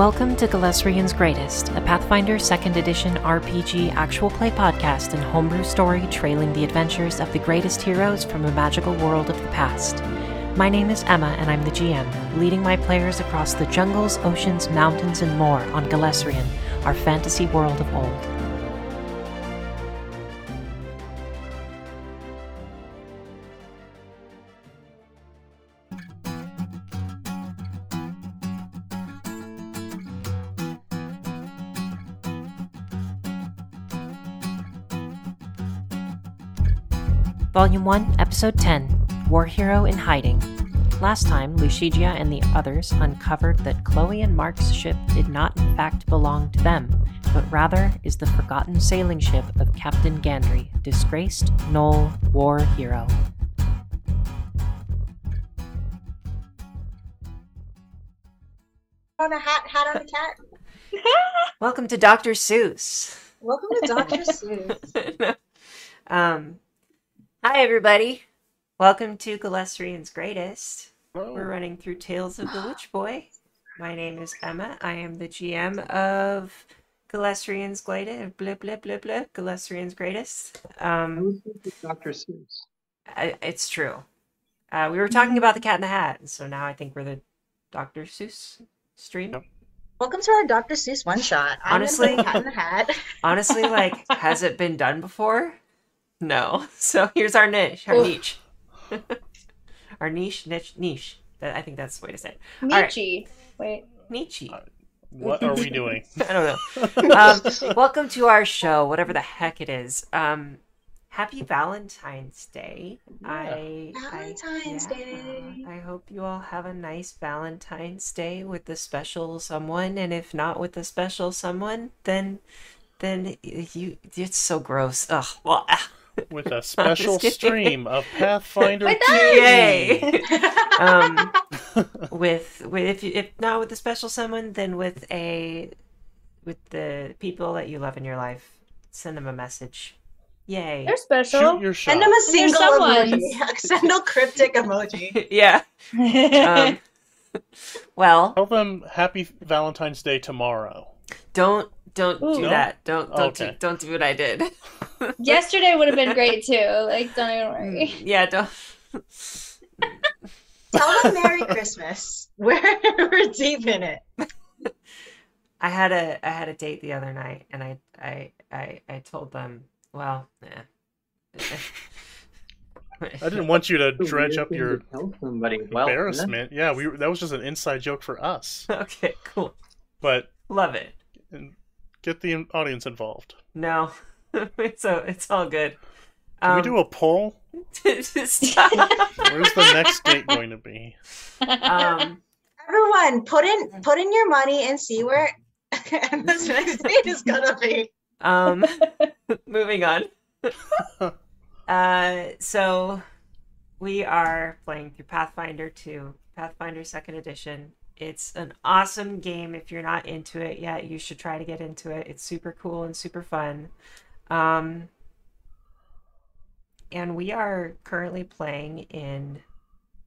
Welcome to Galesrian's Greatest, a Pathfinder 2nd Edition RPG actual play podcast and homebrew story trailing the adventures of the greatest heroes from a magical world of the past. My name is Emma, and I'm the GM, leading my players across the jungles, oceans, mountains, and more on Galesrian, our fantasy world of old. Volume 1, Episode 10 War Hero in Hiding. Last time, Lucigia and the others uncovered that Chloe and Mark's ship did not in fact belong to them, but rather is the forgotten sailing ship of Captain Gandry, disgraced Gnoll war hero. on a hat, hat on a cat. Welcome to Dr. Seuss. Welcome to Dr. Seuss. um, hi, everybody. Welcome to Galesrian's Greatest. We're running through Tales of the Witch Boy. My name is Emma. I am the GM of Galesrian's Greatest. Blah, blah, blah, blah. Galesrian's Greatest. Um, Dr. Seuss. I, it's true. Uh, we were talking about the Cat in the Hat, so now I think we're the Dr. Seuss stream. Yep. Welcome to our Dr. Seuss one shot. I'm Honestly- the cat in the hat. Honestly, like, has it been done before? No. So here's our niche, our Ugh. niche, our niche, niche, niche. That I think that's the way to say it. right. Nietzsche. Wait. Niche. What are we doing? I don't know. Um, welcome to our show, whatever the heck it is. Um, happy Valentine's Day. I, I Valentine's yeah, Day. I hope you all have a nice Valentine's Day with the special someone, and if not with the special someone, then then you it's so gross. Ugh. Well, ah. With a special stream of Pathfinder With Yay! Tea. um, with with if you, if not with a special someone, then with a with the people that you love in your life, send them a message. Yay! They're special. Shoot your shot. Send them a single someone. emoji. Send a cryptic emoji. yeah. Um, well, Tell them Happy Valentine's Day tomorrow. don't don't Ooh. do No? that. Don't don't do, Okay. don't do what I did. Yesterday would have been great too. Like, don't even worry. yeah, don't. Tell them Merry Christmas. We're, we're deep in it. I had a I had a date the other night, and I I I, I told them, well, eh. I didn't want you to dredge up your tell somebody. Well, embarrassment. Yeah, we that was just an inside joke for us. okay, cool, But love it. and get the audience involved. No, it's so it's all good. Can Um, we do a poll? Where's the next date going to be? um, Everyone, put in put in your money and see where this next date is gonna be. um, moving on. uh, so we are playing through Pathfinder 2, Pathfinder 2nd Edition. It's an awesome game. If you're not into it yet, you should try to get into it. It's super cool and super fun. Um, and we are currently playing in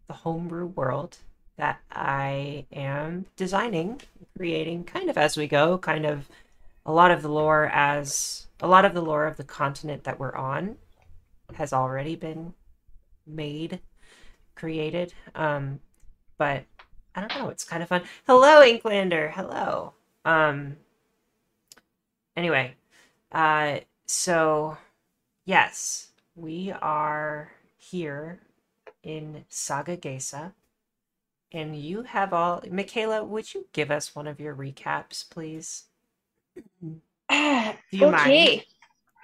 the homebrew world that I am designing, creating kind of as we go, kind of a lot of the lore as a lot of the lore of the continent that we're on has already been made, created. Um, but I don't know, it's kind of fun. Hello, Inklander. Hello. Um anyway, uh so yes, we are here in Sagagesa. And you have all Michaela, would you give us one of your recaps, please? Do you okay. mind?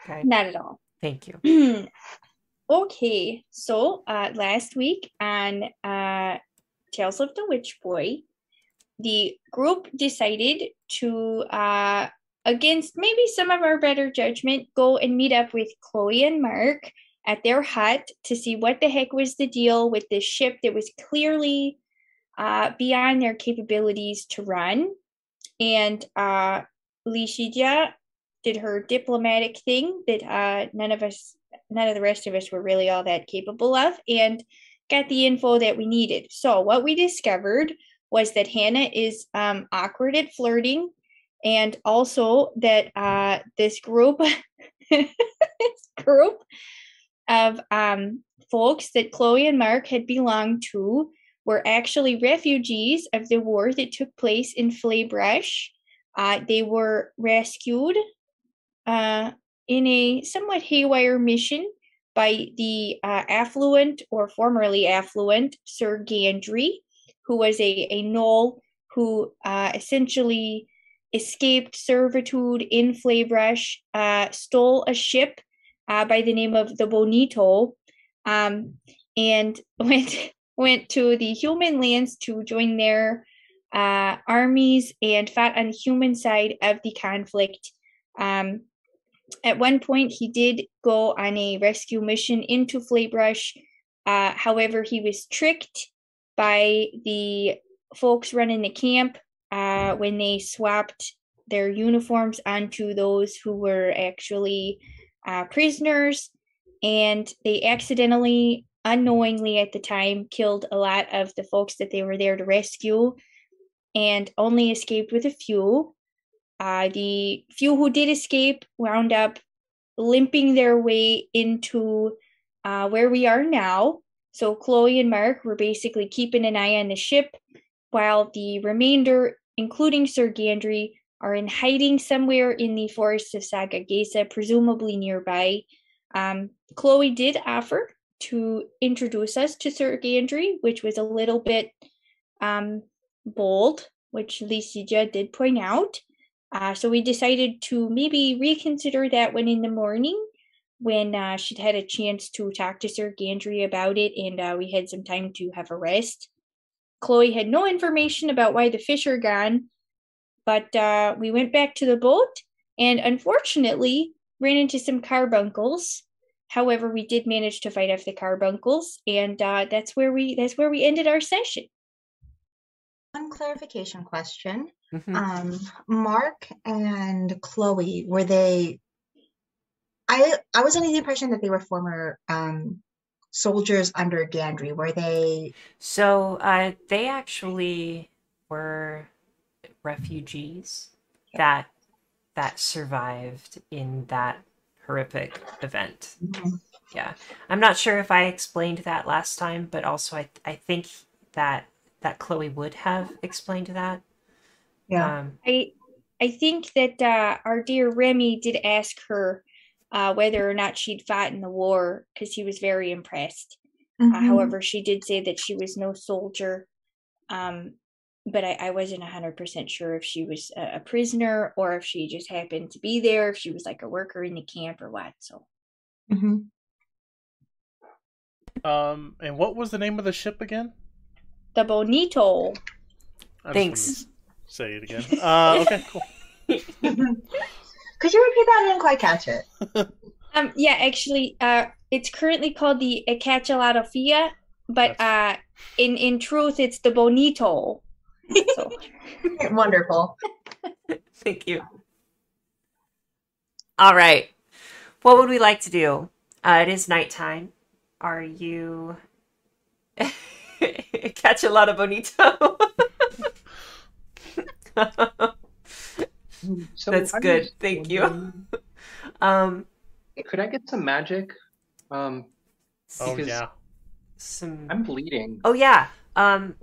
Okay. Not at all. Thank you. okay. So, uh, last week on uh, Tales of the Witch Boy, the group decided to, uh, against maybe some of our better judgment, go and meet up with Chloe and Mark at their hut to see what the heck was the deal with this ship that was clearly uh, beyond their capabilities to run. And uh, Lishija did her diplomatic thing that uh, none of us, none of the rest of us were really all that capable of, and got the info that we needed. So, what we discovered was that Hannah is um, awkward at flirting, and also that uh, this group, this group of um, folks that Chloe and Mark had belonged to were actually refugees of the war that took place in Flaybrush. Uh, they were rescued uh, in a somewhat haywire mission by the uh, affluent or formerly affluent Sir Gandry, who was a, a gnoll who uh, essentially escaped servitude in Flaybrush, uh, stole a ship uh, by the name of the Bonito, um, and went went to the human lands to join their uh, armies and fought on the human side of the conflict. Um, at one point, he did go on a rescue mission into Flaybrush. Uh, however, he was tricked by the folks running the camp uh, when they swapped their uniforms onto those who were actually uh, prisoners. And they accidentally, unknowingly at the time, killed a lot of the folks that they were there to rescue and only escaped with a few. Uh, the few who did escape wound up limping their way into uh, where we are now. So Chloe and Mark were basically keeping an eye on the ship, while the remainder, including Sir Gandry, are in hiding somewhere in the forests of Sagagesa, presumably nearby. Um, Chloe did offer to introduce us to Sir Gandry, which was a little bit um, bold, which Licia did point out. Uh, so we decided to maybe reconsider that one in the morning when uh, she'd had a chance to talk to Sir Gandry about it and uh, we had some time to have a rest. Chloe had no information about why the fish are gone, but uh, we went back to the boat and unfortunately ran into some carbuncles. However, we did manage to fight off the carbuncles, and uh, that's where we that's where we ended our session. One clarification question. Mhm. Um, Mark and Chloe, were they? I I was under the impression that they were former um, soldiers under Gandry. Were they? So uh, they actually were refugees that that survived in that horrific event. Yeah, I'm not sure if I explained that last time, but also I I think that that Chloe would have explained that. Yeah. Um, I I think that uh, our dear Remy did ask her uh, whether or not she'd fought in the war because he was very impressed. Uh, Mhm. however, she did say that she was no soldier, um, but I, I wasn't hundred percent sure if she was a, a prisoner or if she just happened to be there, if she was like a worker in the camp or what. So Mhm. Um, and what was the name of the ship again? the bonito. I just wanted Thanks. Say it again. Uh, okay, cool. Could you repeat that? I didn't quite catch it. Um, yeah, actually, uh, it's currently called the Ecachalotopia, but uh, in in truth, it's the bonito. So. Wonderful. Thank you. All right. What would we like to do? Uh, it is nighttime. Are you catch a lot of bonito? So That's I good. Thank you. um, Could I get some magic? Um, Oh Because- yeah. some. I'm bleeding Oh yeah. Um,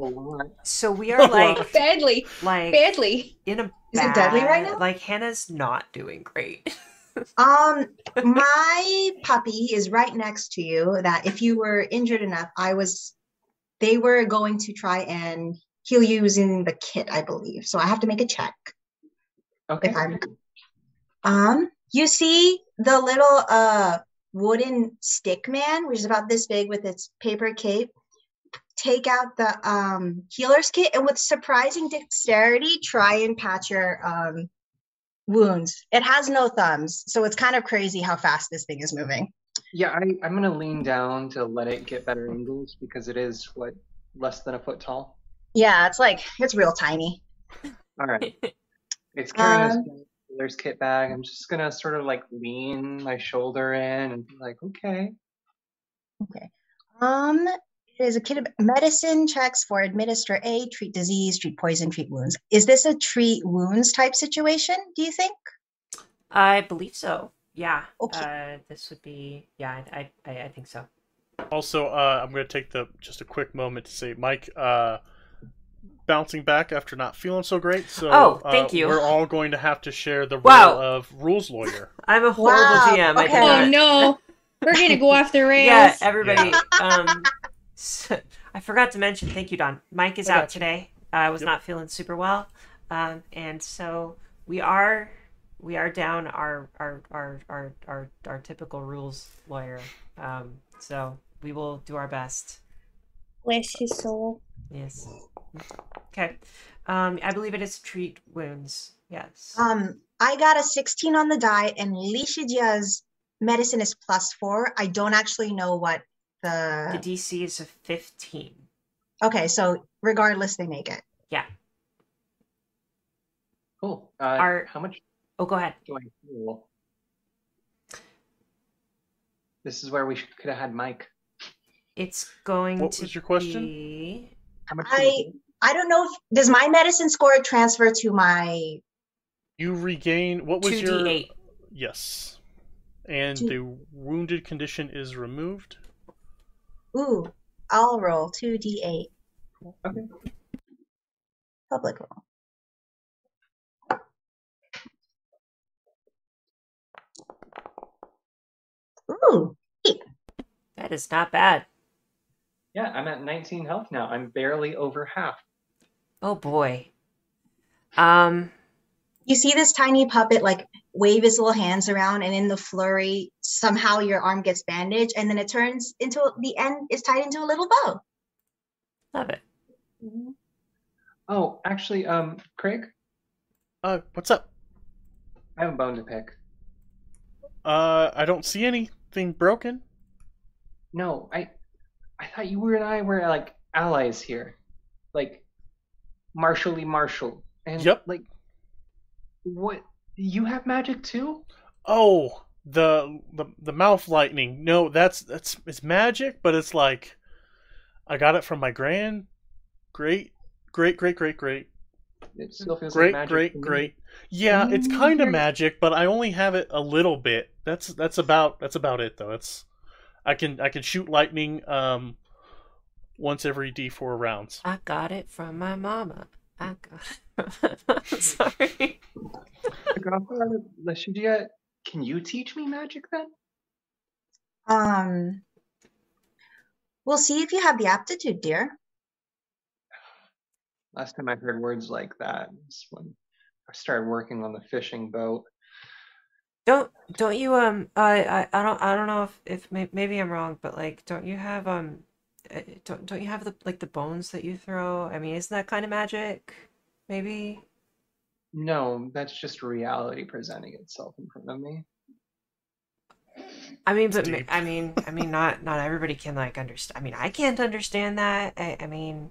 so we are like Badly, like badly. in a. Is it deadly right now? Like Hannah's not doing great. Um, my puppy is right next to you. That if you were injured enough, I was. They were going to try and heal you using the kit, I believe. So I have to make a check. Okay. if I'm um you see the little uh wooden stick man which is about this big with its paper cape take out the um healer's kit and with surprising dexterity try and patch your um wounds it has no thumbs so it's kind of crazy how fast this thing is moving Yeah, I, I'm gonna lean down to let it get better angles because it is what less than a foot tall. yeah it's like it's real tiny All right. It's carrying Um, this healer's kit bag. I'm just gonna sort of like lean my shoulder in and be like, okay. Okay. Um It is a kit of medicine checks for administer A, treat disease, treat poison, treat wounds. Is this a treat wounds type situation, do you think? I believe so. Yeah. Okay. Uh, this would be. Yeah, I, I, I think so. Also, uh, I'm going to take the just a quick moment to say, Mike, uh, bouncing back after not feeling so great. So, Oh, thank uh, you. We're all going to have to share the role Wow. of rules lawyer. I'm a horrible Wow, GM. I okay. cannot- Oh no, we're gonna go off the rails. Yeah, everybody. um, so- I forgot to mention. Thank you, Don. Mike is I out got you. today. I was Yep. not feeling super well, um, and so we are we are down our our our our our, our typical rules lawyer. Um, so we will do our best. Bless his soul. Yes. Okay. Um, I believe it is treat wounds. Yes. Um, I got a 16 on the die, and Lishijia's medicine is plus four. I don't actually know what the the. DC is a 15. Okay, so regardless, they make it. Yeah. Cool. Uh, Are- how much Oh, go ahead. do I heal? This is where we could have had Mike. It's going What to was your question? be How much? do I we heal? I don't know if does my medicine score transfer to my You regain. What was two your. D8. Yes. And Two- the wounded condition is removed. ooh. I'll roll two d8 Okay. public roll. Ooh, That is not bad. Yeah, I'm at 19 health now. I'm barely over half. Oh boy. Um. you see this tiny puppet like wave his little hands around, and in the flurry, somehow your arm gets bandaged, and then it turns into the end is tied into a little bow. Love it. Oh, actually, um, Craig, Uh, what's up? I have a bone to pick. Uh, I don't see anything broken. No, I, I thought you were and I were like allies here, like Marshally Marshall. And Yep. like, what? You have magic too? Oh, the the the mouth lightning. No, that's that's it's magic, but it's like I got it from my grand, great, great, great, great, great, It still feels great, like magic great, great. Yeah, it's kind of magic, but I only have it a little bit. That's that's about that's about it though. It's I can I can shoot lightning um once every D4 rounds. I got it from my mama. I got it. Sorry. Grandpa, Leshidia, can you teach me magic then? Um, we'll see if you have the aptitude, dear. Last time I heard words like that was when I started working on the fishing boat. Don't don't you um I I, I don't I don't know if if may, maybe I'm wrong, but like don't you have um Uh, don't don't you have the like the bones that you throw? I mean, isn't that kind of magic? Maybe. No, that's just reality presenting itself in front of me. I mean, but ma- deep. I mean, I mean, not not everybody can like understand. I mean, I can't understand that. I, I mean,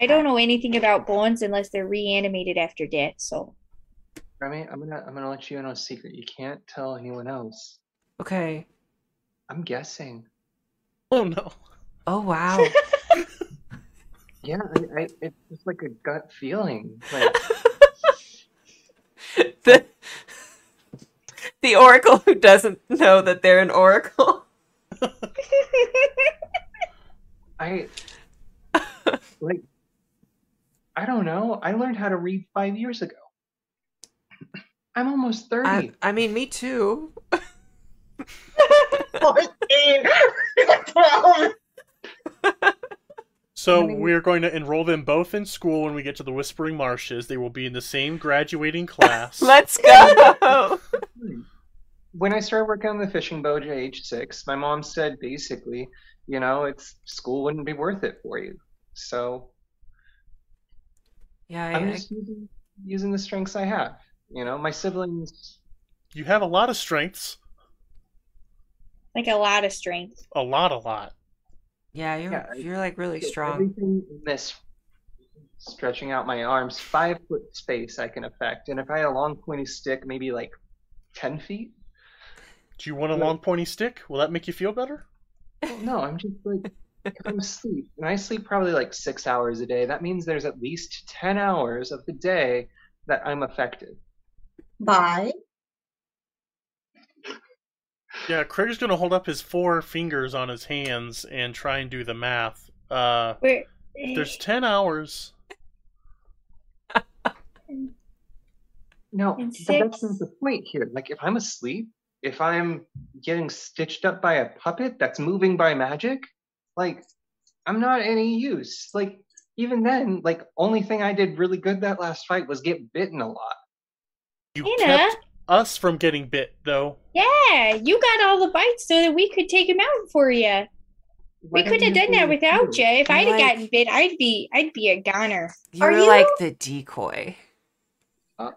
I don't know anything about bones unless they're reanimated after death. So Remy, I'm gonna I'm gonna let you in on a secret. You can't tell anyone else. okay. I'm guessing. Oh no. Oh wow. Yeah, I, I, it's just like a gut feeling. Like the the oracle who doesn't know that they're an oracle. I like I don't know. I learned how to read five years ago. I'm almost thirty. I, I mean, me too. 14, 12. So I mean- we're going to enroll them both in school when we get to the Whispering Marshes. They will be in the same graduating class. Let's go. when I started working on the fishing boat at age six, my mom said basically, you know, it's school wouldn't be worth it for you. So Yeah, I'm I, just using, using the strengths I have. You know, my siblings. You have a lot of strengths. like a lot of strength. A lot, a lot. Yeah, you're Yeah, you're like really strong. Everything in this stretching out my arms, five foot space I can affect, and if I had a long pointy stick, maybe like ten feet. Do you want a No. long pointy stick? Will that make you feel better? Well, no, I'm just like I'm asleep, and I sleep probably like six hours a day, that means there's at least 10 hours of the day that I'm affected. By Yeah, Craig's gonna hold up his four fingers on his hands and try and do the math. Uh, Where, there's ten hours. No, And but that's not the point here. Like, if I'm asleep, if I'm getting stitched up by a puppet that's moving by magic, like, I'm not any use. Like, even then, like, only thing I did really good that last fight was get bitten a lot. You Hannah? kept us from getting bit, though. yeah, you got all the bites so that we could take him out for you. Why We couldn't have done that without too? you. If I'd have Like- gotten bit, I'd be I'd be a goner. You're you? like the decoy. Uh,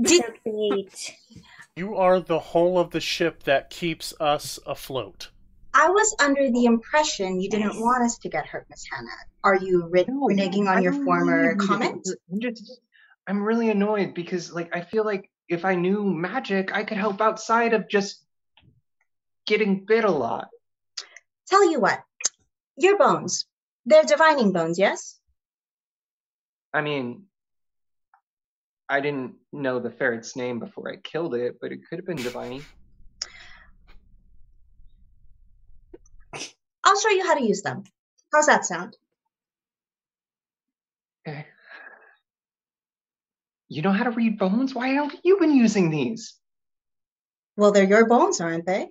did Great. You are the whole of the ship that keeps us afloat. I was under the impression you didn't want us to get hurt, Miss Hannah. Are you re- No, reneging I on your former need to comment? I'm just, I'm really annoyed because, like, I feel like if I knew magic, I could help outside of just getting bit a lot. Tell you what, your bones. They're divining bones, yes? I mean, I didn't know the ferret's name before I killed it, but it could have been divining. I'll show you how to use them. How's that sound? Okay. You know how to read bones? Why haven't you been using these? Well, they're your bones, aren't they?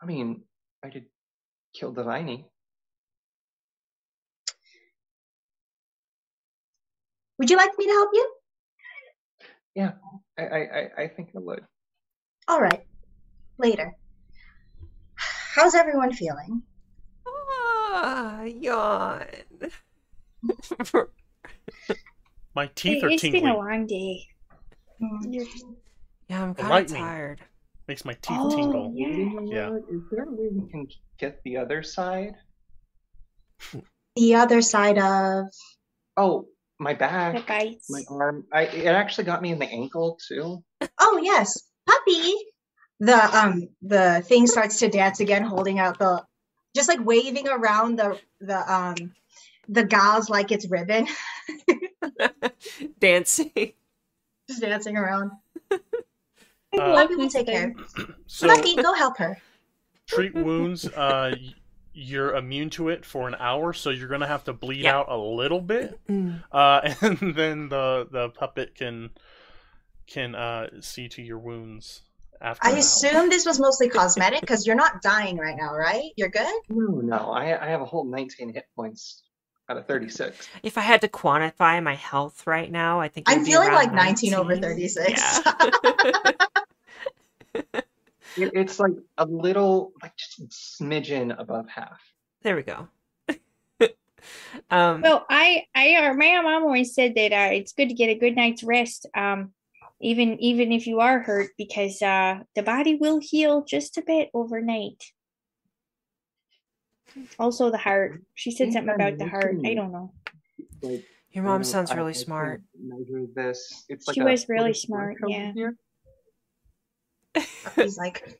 I mean, I did kill Divine. Would you like me to help you? I, I, I- I think I would. All right. Later. How's everyone feeling? Ah, yawn. My teeth It- are it's been a tingling. long day. Mm. yeah, I'm The kind of tired. Makes my teeth Oh, tingle. yeah. Yeah. Is there a way we can get the other side? The other side of. Oh, my back, bites. my arm. I it actually got me in the ankle too. Oh yes, puppy. The um the thing starts to dance again, holding out the, just like waving around the the um the gauze like it's ribbon, Dancing. just dancing around. Uh, Puppy will take care. So Puppy, go help her. treat wounds. Uh, you're immune to it for an hour, so you're gonna have to bleed Yeah. out a little bit. Mm. Uh, and then the the puppet can can uh see to your wounds after. I an hour. assume this was mostly cosmetic because you're not dying right now, right? You're good. No, no, I I have a whole 19 hit points out of 36. If I had to quantify my health right now, I think I'm be feeling like 19 over 36. Yeah. It, it's like a little, like just a smidgen above half. there we go. um, Well, I, I, uh, my mom always said that uh, it's good to get a good night's rest, um, even even if you are hurt, because uh, the body will heal just a bit overnight. Also, the heart. She said something about the heart. I don't know. Like your mom don't- sounds I- really I can't smart. Measure this. It's like She a was really smart, code yeah. He's like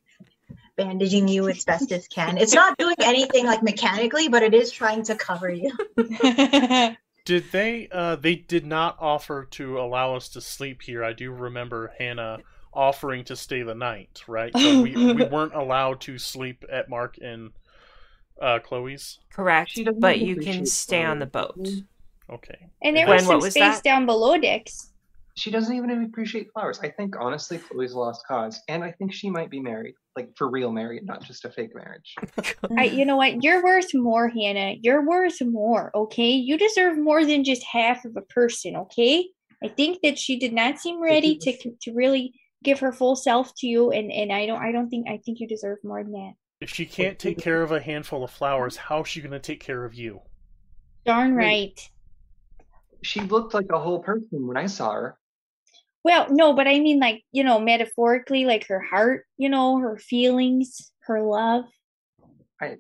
bandaging you as best as can. It's not doing anything like mechanically, but it is trying to cover you. Did they? Uh, they did not offer to allow us to sleep here. I do remember Hannah offering to stay the night, right? So we, we weren't allowed to sleep at Mark and uh, Chloe's. Correct, but you can stay on the boat. Okay. and there Gwen, was some was space that? down below decks. She doesn't even appreciate flowers. I think honestly, Chloe's a lost cause, and I think she might be married, like for real married, not just a fake marriage. I, you know what? You're worth more, Hannah. You're worth more, okay? You deserve more than just half of a person, okay? I think that she did not seem ready to to really give her full self to you, and and I don't I don't think I think you deserve more than that. If she can't take care of a handful of flowers, how is she going to take care of you? Darn right. She looked like a whole person when I saw her. Well, no, but I mean like you know metaphorically, like her heart, you know, her feelings, her love. I,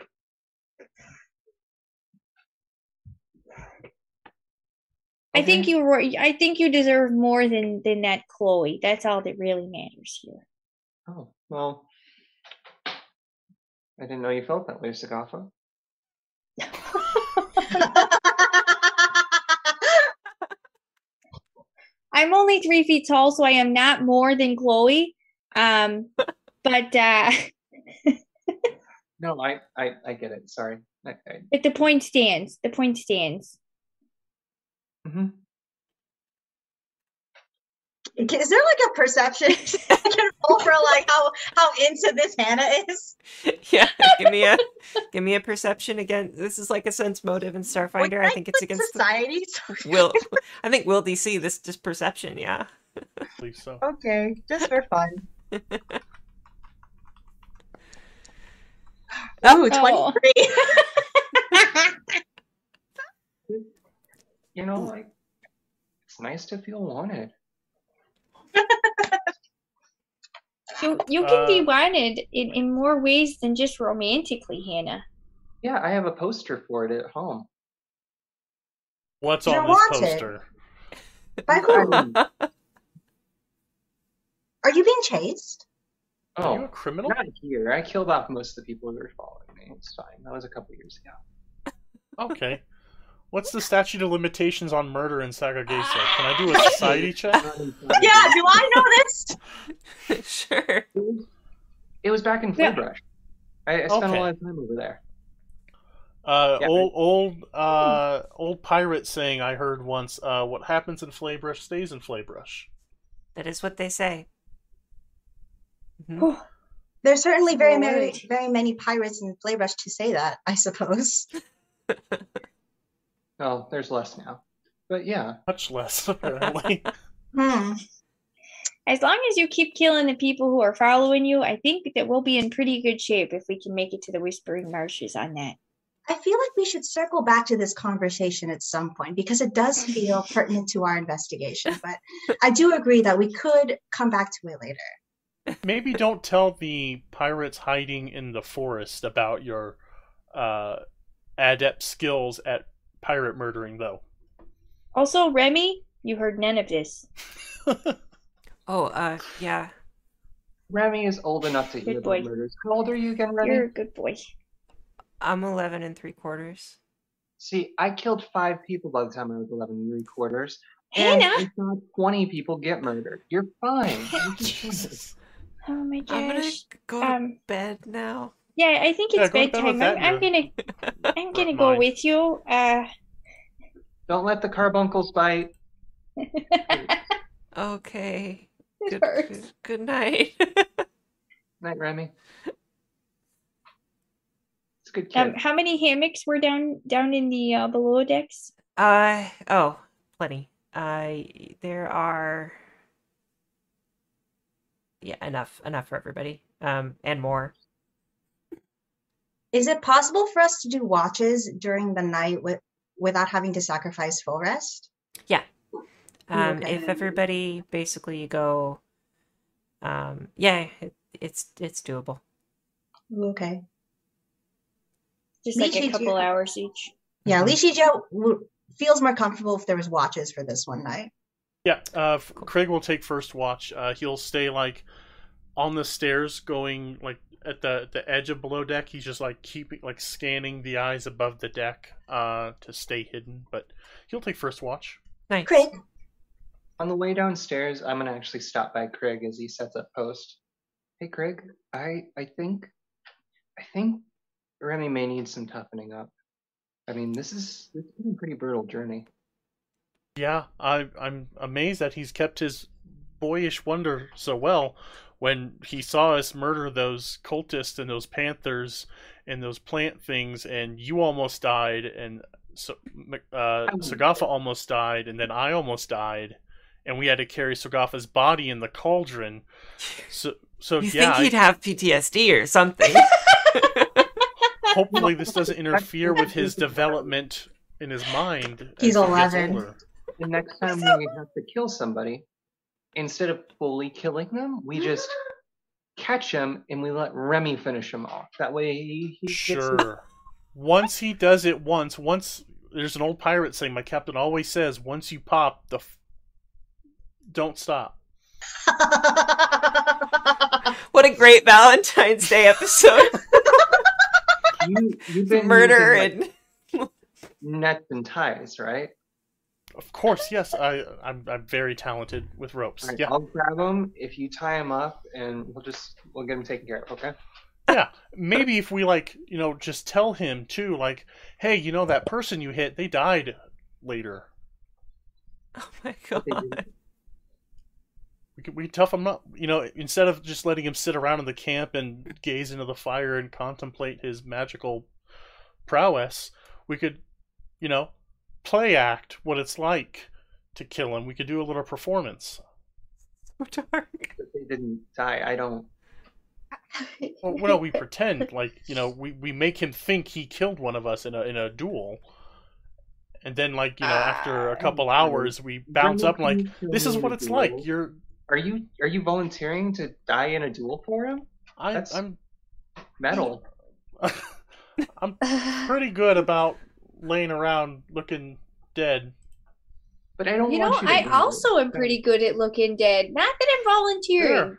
I think you were. I think you deserve more than than that, Chloe. That's all that really matters here. Oh well, I didn't know you felt that way, Sagatha. I'm only three feet tall, so I am not more than Chloe. Um, but uh, No, I, I, I get it. Sorry. I, I, but the point stands. The point stands. mhm. Is there like a perception I can roll for like how how into this Hannah is? yeah, give me a give me a perception again. This is like a sense motive in Starfinder. I I think it's click against the society. will. I think will DC this just perception. Yeah. I believe so. okay, just for fun. Ooh, Oh. 23. You know, like it's nice to feel wanted. You you can be Uh, wanted in, in more ways than just romantically, Hannah. Yeah, I have a poster for it at home. What's You're on this wanted. poster? By I who? Are you being chased? Are you a oh, criminal? not here. I killed off most of the people who were following me. It's fine. That was a couple years ago. Okay. What's the statute of limitations on murder in Sagagesa? Can I do a society check? Yeah, do I know this? sure. It was, back in Yeah. Flaybrush. I, I spent Okay. a lot of time over there. Uh, Yeah. old old uh old pirate saying I heard once. Uh, what happens in Flaybrush stays in Flaybrush. That is what they say. Mhm. There's certainly very many, very many pirates in Flaybrush to say that, I suppose. Well, there's less now. But yeah, Much less apparently. Hmm. As long as you keep killing the people who are following you, I think that we'll be in pretty good shape if we can make it to the Whispering Marshes on that. I feel like we should circle back to this conversation at some point because it does feel pertinent to our investigation. But I do agree that we could come back to it later. Maybe don't tell the pirates hiding in the forest about your uh, adept skills at pirate murdering, though. Also, Remy, you heard none of this. Oh, uh, yeah. Remy is old enough to hear Good boy. about murders. How old are you again, Remy? You're a good boy. I'm 11 and three quarters. See, I killed five people by the time I was 11 and three quarters. And Hannah! I saw 20 people get murdered. You're fine. You're just fine. Jesus. Oh my I'm gonna gosh. go to Um, bed now. Yeah, I think Yeah, it's go to bed with bedtime. I'm, I'm gonna I'm gonna go with you. Uh, Don't let the carbuncles bite. Okay. it Good, hurts. good, good night. Night, Remy. It's good kid. Um, how many hammocks were down down in the uh, below decks? uh, oh, plenty. Uh, there are. Yeah, enough, enough for everybody. Um, and more. Is it possible for us to do watches during the night with, without having to sacrifice full rest? Yeah. Um, Okay. if everybody basically go, um, yeah, it, it's it's doable. Okay. Just like Michi, a couple you- hours each. Yeah, Mhm. Lishija w- feels more comfortable if there was watches for this one night. Yeah, uh, Craig will take first watch. Uh, he'll stay like on the stairs, going like at the the edge of below deck. He's just like keeping like scanning the eyes above the deck uh, to stay hidden. But he'll take first watch. Nice. Craig, On the way downstairs, I'm gonna actually stop by Craig as he sets up post. Hey, Craig, I I think I think Remy may need some toughening up. I mean, this is this has been a pretty brutal journey. Yeah, I I'm amazed that he's kept his boyish wonder so well. When he saw us murder those cultists and those panthers and those plant things, and you almost died, and so uh, Sagafa almost died, and then I almost died, and we had to carry Sagafa's body in the cauldron. So, so You yeah, think he'd have PTSD or something? hopefully this doesn't interfere with his development in his mind. He's he 11. older. The next time we have to kill somebody, instead of fully killing them, we mm-hmm. just catch him and we let Remy finish him off. That way he, he gets Sure. Once he does it once, once there's an old pirate saying, my captain always says, once you pop, the f- don't stop. what a great Valentine's Day episode! you, you've been Murder using, like, and nets and ties, right? Of course, yes. I I'm I'm very talented with ropes. All right, Yeah, I'll grab them if you tie them up, and we'll just we'll get them taken care of. Okay. yeah. Maybe if we like, you know, just tell him too, like, hey, you know that person you hit, they died later. Oh my god. We could we could tough him up, you know, instead of just letting him sit around in the camp and gaze into the fire and contemplate his magical prowess. We could, you know, play act what it's like to kill him. We could do a little performance. So dark. But they didn't die. I don't. Well, well, we pretend like you know we, we make him think he killed one of us in a in a duel, and then like you know after a Ah, couple I'm hours we bounce up like this is what it's the like. You're Are you are you volunteering to die in a duel for him? I, That's- I'm Metal. I'm pretty good about laying around looking dead. But I don't You want know, you to I do also it. am pretty good at looking dead. Not that I'm volunteering.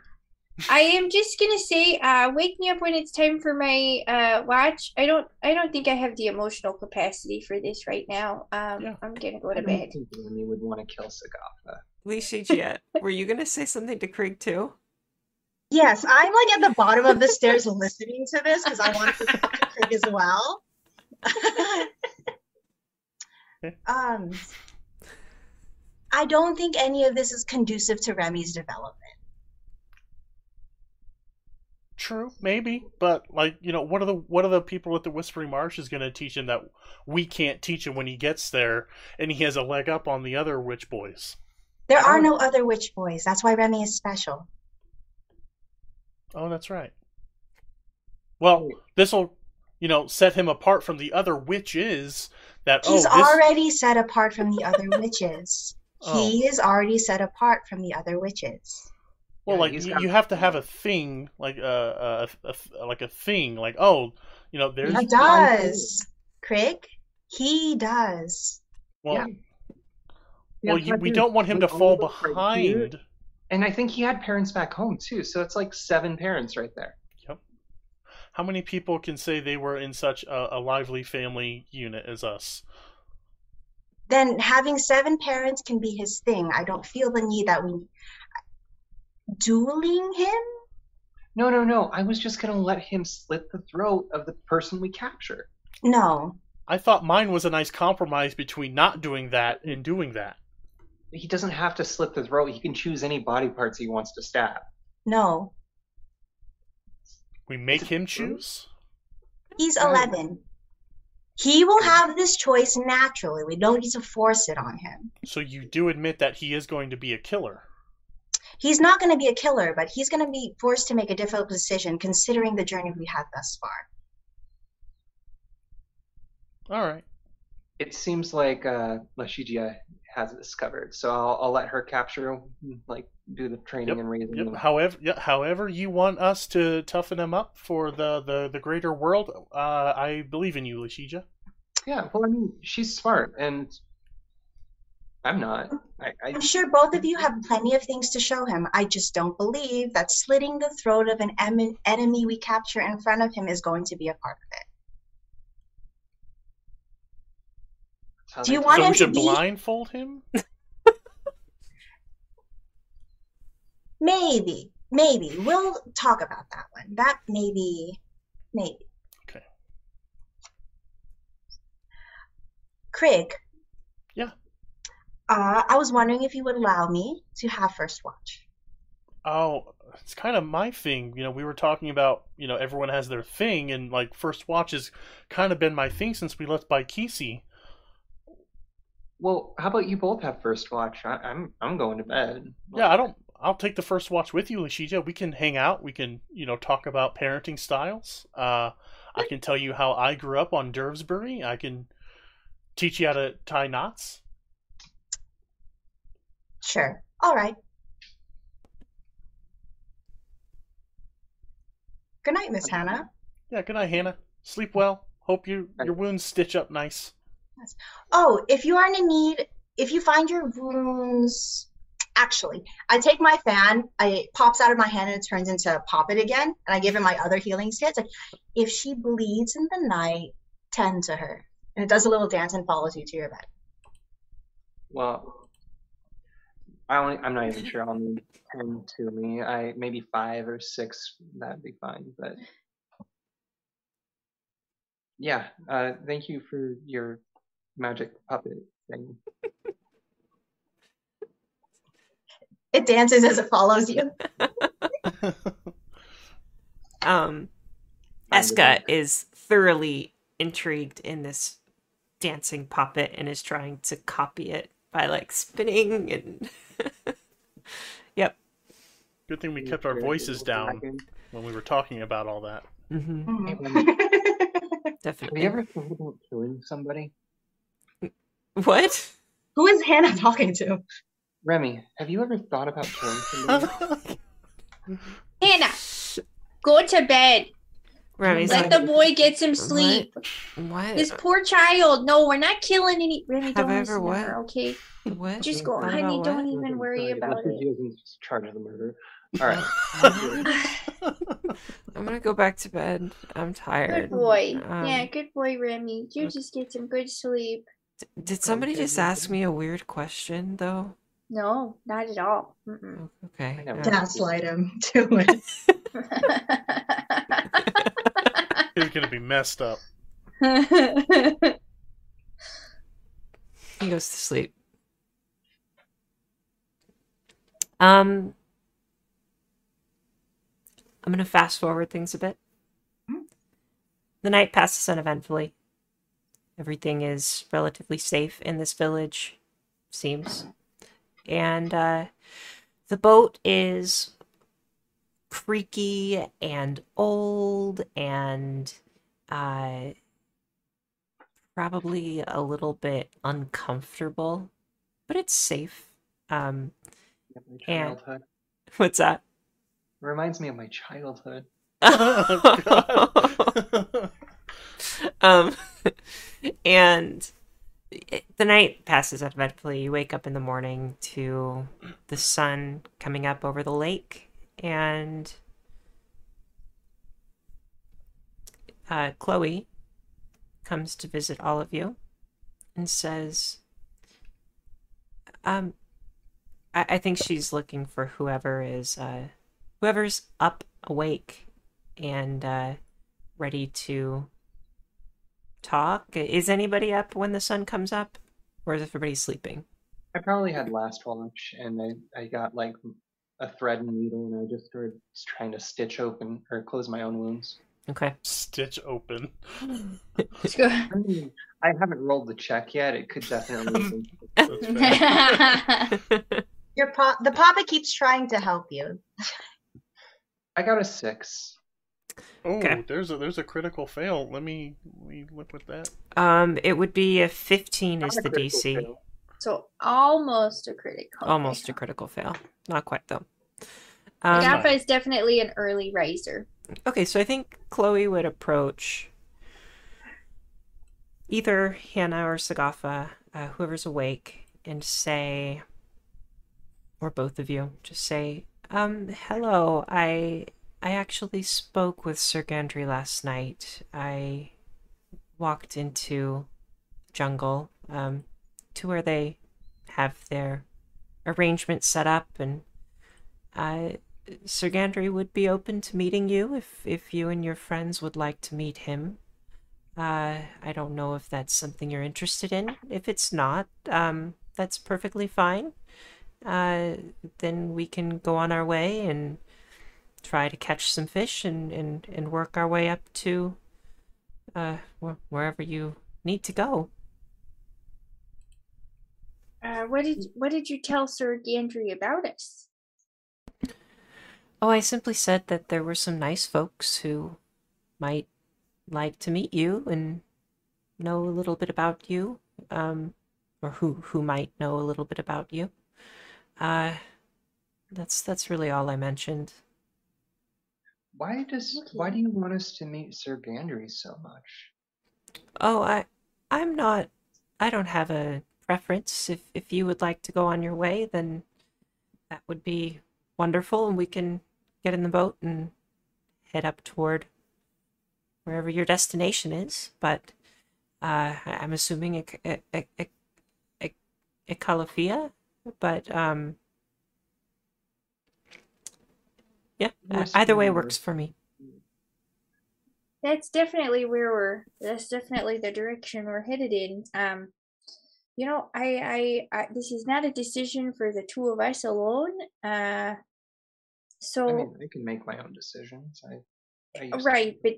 I am just gonna say, uh, wake me up when it's time for my uh watch. I don't, I don't think I have the emotional capacity for this right now. Um, Yeah. I'm gonna go I to don't bed. think Remy would want to kill Sagatha. Licia, were you gonna say something to Craig too? Yes, I'm like at the bottom of the stairs listening to this because I want to talk to Craig as well. Um, I don't think any of this is conducive to Remy's development. True, maybe, but like you know, what are the what are the people at the Whispering Marsh is going to teach him that we can't teach him when he gets there, and he has a leg up on the other witch boys. There are no other witch boys. That's why Remy is special. Oh, that's right. Well, this will, you know, set him apart from the other witches. That oh, He's oh, this, already set apart from the other witches. Oh. He is already set apart from the other witches. well, Yeah, like you, got- you have to have a thing, like uh, a, a, a like a thing, like oh, you know, there's He does. Craig? He does. well, Yeah. well, Yeah, you, we don't want him to fall those right behind. And I think he had parents back home too, so it's like seven parents right there. Yep. How many people can say they were in such a, a lively family unit as us? Then having seven parents can be his thing. I don't feel the need that we dueling him. No, no, no. I was just gonna let him slit the throat of the person we capture. No. I thought mine was a nice compromise between not doing that and doing that. He doesn't have to slit the throat. He can choose any body parts he wants to stab. No. We make him choose. He's 11. He will have this choice naturally. We don't need to force it on him. So you do admit that he is going to be a killer. He's not going to be a killer, but he's going to be forced to make a difficult decision considering the journey we had thus far. All right. It seems like uh, Lashigia has this covered, so I'll, I'll let her capture, like, do the training Yep, and raising Yep. him. However, yeah, however you want us to toughen him up for the the, the greater world, uh, I believe in you, Lashija. Yeah, well, I mean, she's smart, and I'm not. I, I I'm sure both of you have plenty of things to show him. I just don't believe that slitting the throat of an em- enemy we capture in front of him is going to be a part of it. that's how Do you want so him we to should be- blindfold him. Maybe, maybe. We'll talk about that one. That maybe, maybe. Okay. Craig. Yeah. Uh, I was wondering if you would allow me to have first watch. Oh, it's kind of my thing. You know, we were talking about, you know, everyone has their thing, and like first watch has kind of been my thing since we left by Kisi. Well, how about you both have first watch? I, I'm I'm going to bed. Yeah, I don't. I'll take the first watch with you, Lashija. We can hang out. We can, you know, talk about parenting styles. Uh, I can tell you how I grew up on Dervsbury. I can teach you how to tie knots. Sure. All right. Good night, Miss Hannah. Yeah. Good night, Hannah. Sleep well. Hope you your wounds stitch up nice. Oh, if you are in need, if you find your wounds, actually, I take my fan, I it pops out of my hand and it turns into pop it again, and I give him my other healing stance. Like, if she bleeds in the night, tend to her. And it does a little dance and follows you to your bed. Well, I only, I'm not even sure I'll need ten to me. I maybe five or six. That'd be fine. But yeah, uh, thank you for your magic puppet thing. It dances as it follows you. Um, Eska is thoroughly intrigued in this dancing puppet and is trying to copy it by like spinning and. yep. Good thing we kept our voices down when we were talking about all that. hmm Hey, Remy, have Definitely. you ever thought about killing somebody? What? Who is Hannah talking to? Remy, have you ever thought about killing somebody? Hannah, go to bed. Remy's Let like, the boy get some sleep. what? This poor child. No, we're not killing any. Remy, don't I listen ever to what? her, okay? What? Just go, Thought honey. about Don't what? even worry Sorry, about Lester it. Diaz in charge of the murder. All right. I'm gonna go back to bed. I'm tired. Good boy. Um, yeah, good boy, Remy. You just get some good sleep. Did somebody just ask me a weird question though? No, not at all. Mm-mm. Oh, Okay. I never- Gaslight him to it. He's gonna be messed up. He goes to sleep. Um, I'm gonna fast forward things a bit. Mhm. The night passes uneventfully. Everything is relatively safe in this village, seems, and uh, the boat is creaky and old and uh, probably a little bit uncomfortable, but it's safe. Um, And- what's that? Reminds me of my childhood. God. um, and the night passes uneventfully. You wake up in the morning to the sun coming up over the lake, and uh, Chloe comes to visit all of you and says, um, I, I think she's looking for whoever is, uh, whoever's up, awake, and uh, ready to talk. Is anybody up when the sun comes up, or is everybody sleeping? I probably had last watch, and I, I got like a thread and needle, and I just started trying to stitch open or close my own wounds. Okay. Stitch open. Let's go. I mean, I haven't rolled the check yet. It could definitely. be- That's fair. Your pop, the papa keeps trying to help you. I got a six. Oh, Okay. there's a there's a critical fail. Let me let me look with that. um, it would be a fifteen is a the DC. fail. so almost a critical. Almost a fail. critical fail. Not quite though. Um, Gaffa is definitely an early riser. Okay, so I think Chloe would approach either Hannah or Sagafa, uh, whoever's awake, and say, or both of you, just say, um, hello, I, I actually spoke with Sir Gandry last night. I walked into jungle, um, to where they have their arrangement set up, and I Sir Gandry would be open to meeting you if if you and your friends would like to meet him. Uh, I don't know if that's something you're interested in. If it's not, um, that's perfectly fine. Uh, then we can go on our way and try to catch some fish and, and, and work our way up to uh, wh- wherever you need to go. Uh, what did what did you tell Sir Gandry about us? Oh, I simply said that there were some nice folks who might like to meet you and know a little bit about you, um, or who who might know a little bit about you. Uh, that's that's really all I mentioned. Why does why do you want us to meet Sir Gandry so much? Oh, I I'm not. I don't have a preference. If if you would like to go on your way, then that would be wonderful, and we can get in the boat and head up toward wherever your destination is. But Uh, I- I'm assuming a, a, a, a, a, a Calafia, but um, yeah, uh, either way works for me. That's definitely where we're. That's definitely the direction we're headed in. Um, you know, I, I, I this is not a decision for the two of us alone. Uh, so I mean, I can make my own decisions. I, I used to. right, but,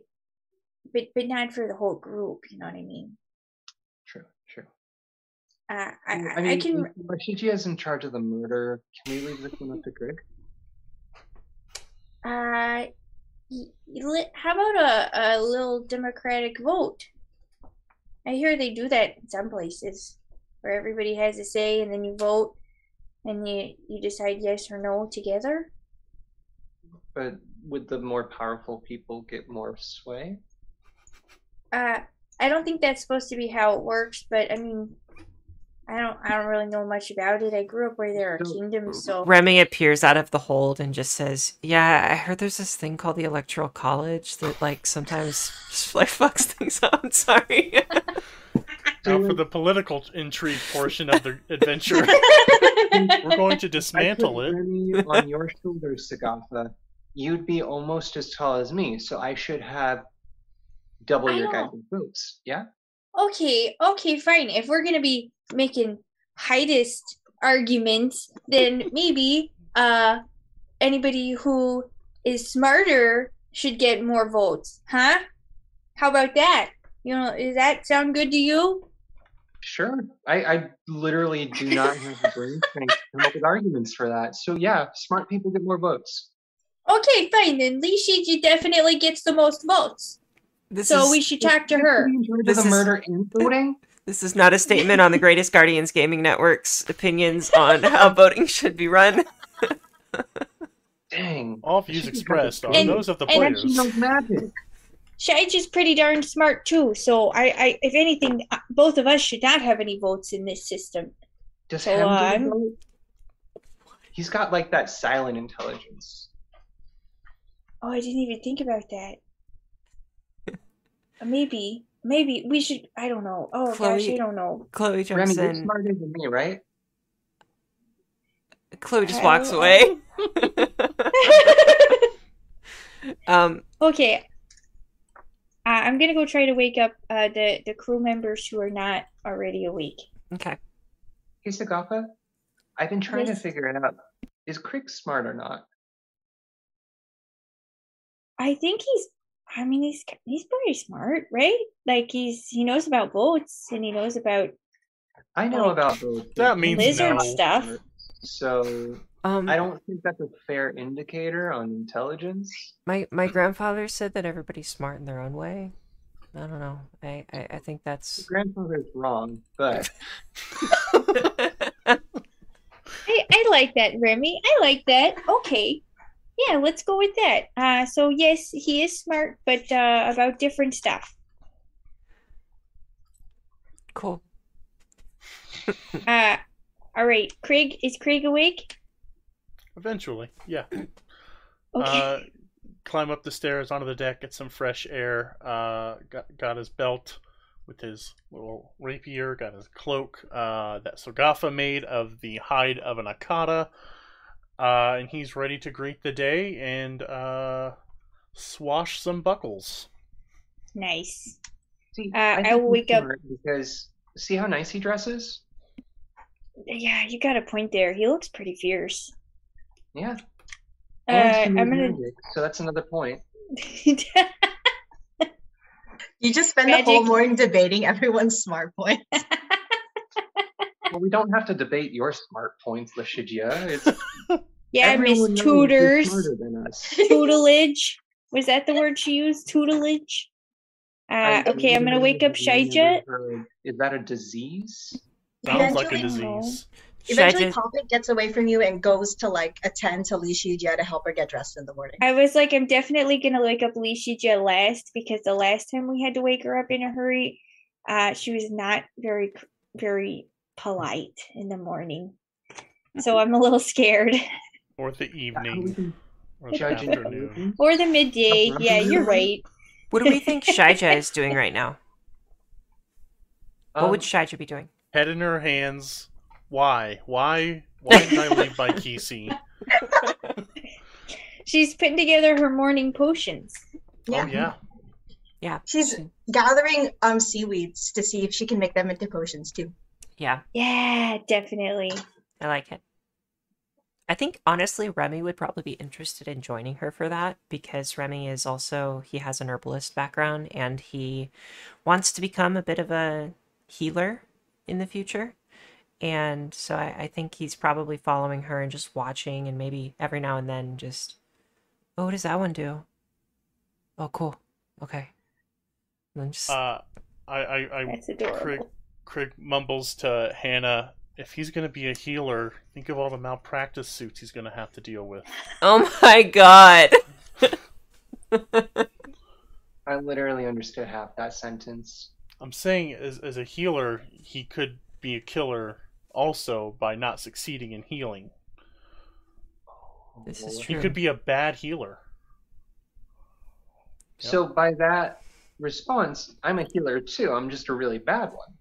but, but not for the whole group. You know what I mean? True, true. Uh, I, Well, I, I can. Rashiji is in charge of the murder. Can we leave this one up to Greg? Uh, y- y- li- how about a, a little democratic vote? I hear they do that in some places, where everybody has a say, and then you vote, and you you decide yes or no together. But would the more powerful people get more sway? Uh, I don't think that's supposed to be how it works, but I mean, I don't I don't really know much about it. I grew up where there are kingdoms, so Remy appears out of the hold and just says, "Yeah, I heard there's this thing called the Electoral College that like sometimes just like fucks things up." I'm sorry. Now for the political intrigue portion of the adventure, we're going to I dismantle put it. Remy on your shoulders, Sagatha. You'd be almost as tall as me, so I should have double I your know. guys' boots. Yeah. Okay, okay, fine. If we're gonna be making heightest arguments, then maybe uh anybody who is smarter should get more votes, huh? How about that? You know, does that sound good to you? Sure. I, I literally do not have the brain strength to come up with arguments for that. So yeah, smart people get more votes. Okay, fine. Then Lee Shiji definitely gets the most votes. This so is we should talk to her. This the is- murder and voting. this is not a statement on the Greatest Guardians Gaming Network's opinions on how voting should be run. Dang. All views expressed are And- those of the and And she players. knows magic. Shaiji's pretty darn smart too. So I, I, if anything, uh, both of us should not have any votes in this system. Does So, Hem do the He's got like that silent intelligence. Oh, I didn't even think about that. Maybe, maybe we should. I don't know. Oh gosh, Chloe- I don't know. Chloe Remy, jumps you're in. smarter than me, right? Chloe just I walks away. um, okay. Uh, I'm gonna go try to wake up uh, the the crew members who are not already awake. okay. Hey, Sagatha, I've been trying Yes. to figure it out. Is Crick smart or not? I think he's. I mean, he's he's pretty smart, right? Like he's he knows about boats and he knows about I know Like, about those. That means lizard no. stuff. So Um, I don't think that's a fair indicator on intelligence. my my grandfather said that everybody's smart in their own way. I don't know. I I, I think that's. Grandfather's wrong, but I, I like that, Remy. I like that. Okay. Yeah, let's go with that. Uh, so yes, he is smart, but uh, about different stuff. cool. Uh, all right, Craig is Craig awake? Eventually, yeah. Okay. Uh, climb up the stairs onto the deck, get some fresh air. Uh, got got his belt with his little rapier. Got his cloak uh, that Sogafa made of the hide of an akata. Uh, and he's ready to greet the day and uh, swash some buckles. nice. see, Uh, I I will wake up- because see how nice he dresses. Yeah, you got a point there. He looks pretty fierce. Yeah, Uh, I'm gonna. magic, so that's another point. You just spend the whole morning debating everyone's smart points. Well, we don't have to debate your smart points, Lashijia. It's yeah, Miss everyone knows Tutors. smarter than us. Tutelage. Was that the word she used? Tutelage? Uh, okay, I'm gonna wake up have Shaija. Is that a disease? Sounds like a Eventually- disease. Eventually, Shaija- Poppet gets away from you and goes to like attend to Li Shijia to help her get dressed in the morning. I was like, I'm definitely gonna wake up Lishija last because the last time we had to wake her up in a hurry, uh, she was not very, very polite in the morning. So I'm a little scared. Or the evening. Or the Judging afternoon. or the midday. Yeah, you're right. What do we think Shaija is doing right now? What Um, would Shaija be doing? Head in her hands. Why? Why? Why did I leave by Kisi? She's putting together her morning potions. Oh yeah. Yeah. She's gathering um seaweeds to see if she can make them into potions too. Yeah, Yeah, definitely. I like it. I think honestly, Remy would probably be interested in joining her for that because Remy is also he has an herbalist background and he wants to become a bit of a healer in the future. And so I, I think he's probably following her and just watching and maybe every now and then just oh what does that one do? Oh cool. Okay. And then just Uh, I, I, I That's Craig. Craig mumbles to Hannah, if he's going to be a healer, think of all the malpractice suits he's going to have to deal with. Oh my god. I literally understood half that sentence. I'm saying, as, as a healer, he could be a killer also by not succeeding in healing. This is oh, true. He could be a bad healer. So by that response, I'm a healer too. I'm just a really bad one.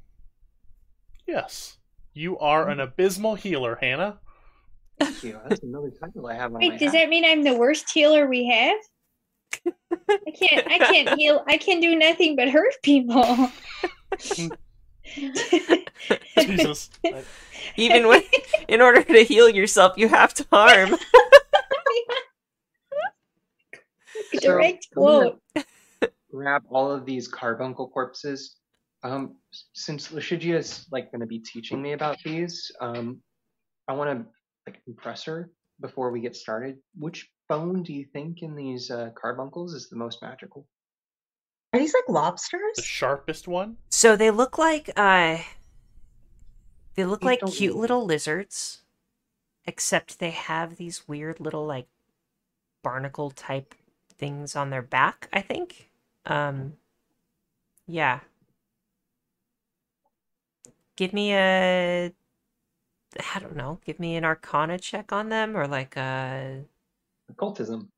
Yes. You are an mm-hmm. abysmal healer, Hannah. Thank you. That's another title I have on my Wait, does hat. that mean I'm the worst healer we have? I can't I can't heal I can do nothing but hurt people. Jesus. Even when, in order to heal yourself, you have to harm. So, Direct I'm quote. grab all of these carbuncle corpses. Um, since Lashigia is like going to be teaching me about these, um, I want to like impress her before we get started. Which bone do you think in these uh, carbuncles is the most magical? Are these like lobsters? the sharpest one? So they look like uh they look They like cute look- little lizards except they have these weird little like barnacle type things on their back, I think. Um yeah. Give me a I don't know, give me an arcana check on them or like a Occultism.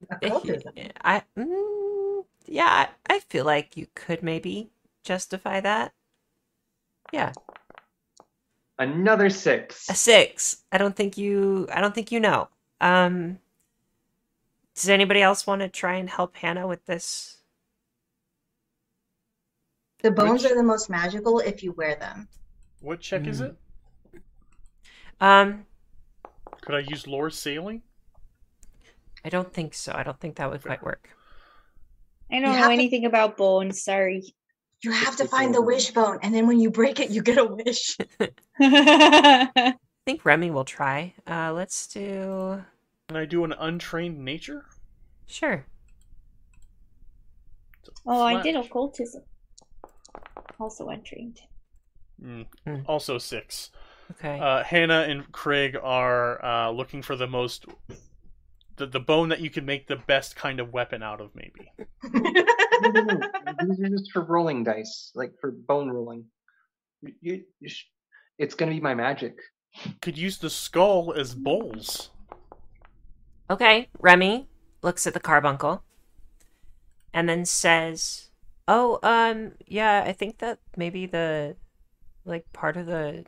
Occultism. I mm, yeah, I I feel like you could maybe justify that. Yeah. Another six. A six. I don't think you. I don't think you know. Um. Does anybody else want to try and help Hannah with this? The bones Which- are the most magical if you wear them. What check is Mm. it? Um. Could I use lore sailing? I don't think so. I don't think that would quite work. I don't have know to- anything about bones, sorry. You have to find the over. wishbone, and then when you break it, you get a wish. I think Remy will try. Uh. Let's do. Can I do an untrained nature? Sure. oh, I did occultism. Also untrained. Mm, Hmm. Also six. Okay. Uh, Hannah and Craig are uh, looking for the most, the, the bone that you can make the best kind of weapon out of, maybe. No, no, no. These are just for rolling dice, like for bone rolling. You, you, you sh- it's gonna be my magic. Could use the skull as bowls. Okay, Remy looks at the carbuncle and then says, "Oh, um, yeah, I think that maybe the like part of the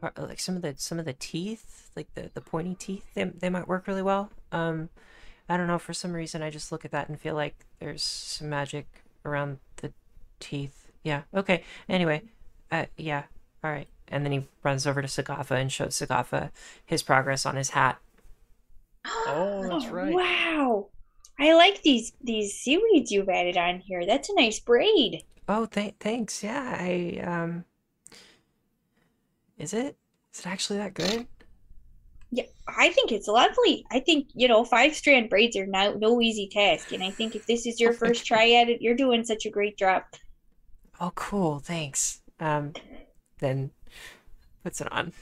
part, like some of the some of the teeth, like the the pointy teeth, they they might work really well. Um, I don't know, for some reason I just look at that and feel like there's some magic around the teeth. Yeah. Okay. Anyway, uh, yeah. All right. And then he runs over to Sagafa and shows Sagafa his progress on his hat. Oh, that's right. Wow. I like these these seaweeds you've added on here. That's a nice braid. Oh, th- thanks. Yeah, I um Is it? Is it actually that good? Yeah, I think it's lovely. I think, you know, five strand braids are no no easy task. And I think if this is your Oh, first try at it, you're doing such a great job. Oh, cool. Thanks. Um then puts it on.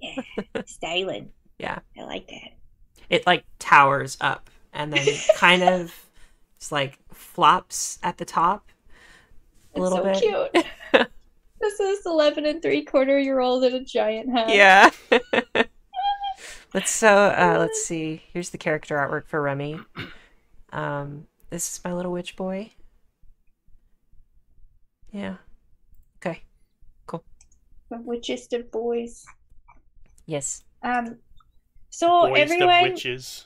Yeah. Styling. Yeah. I like that. It like towers up and then kind of just like flops at the top a It's little so bit. cute. this is 11 and three quarter year old in a giant hat. Yeah. let's so uh let's see. Here's the character artwork for Remy. Um this is my little witch boy. Yeah. Okay. Cool. The witchest of boys. Yes. Um, so Boyest everyone, of witches.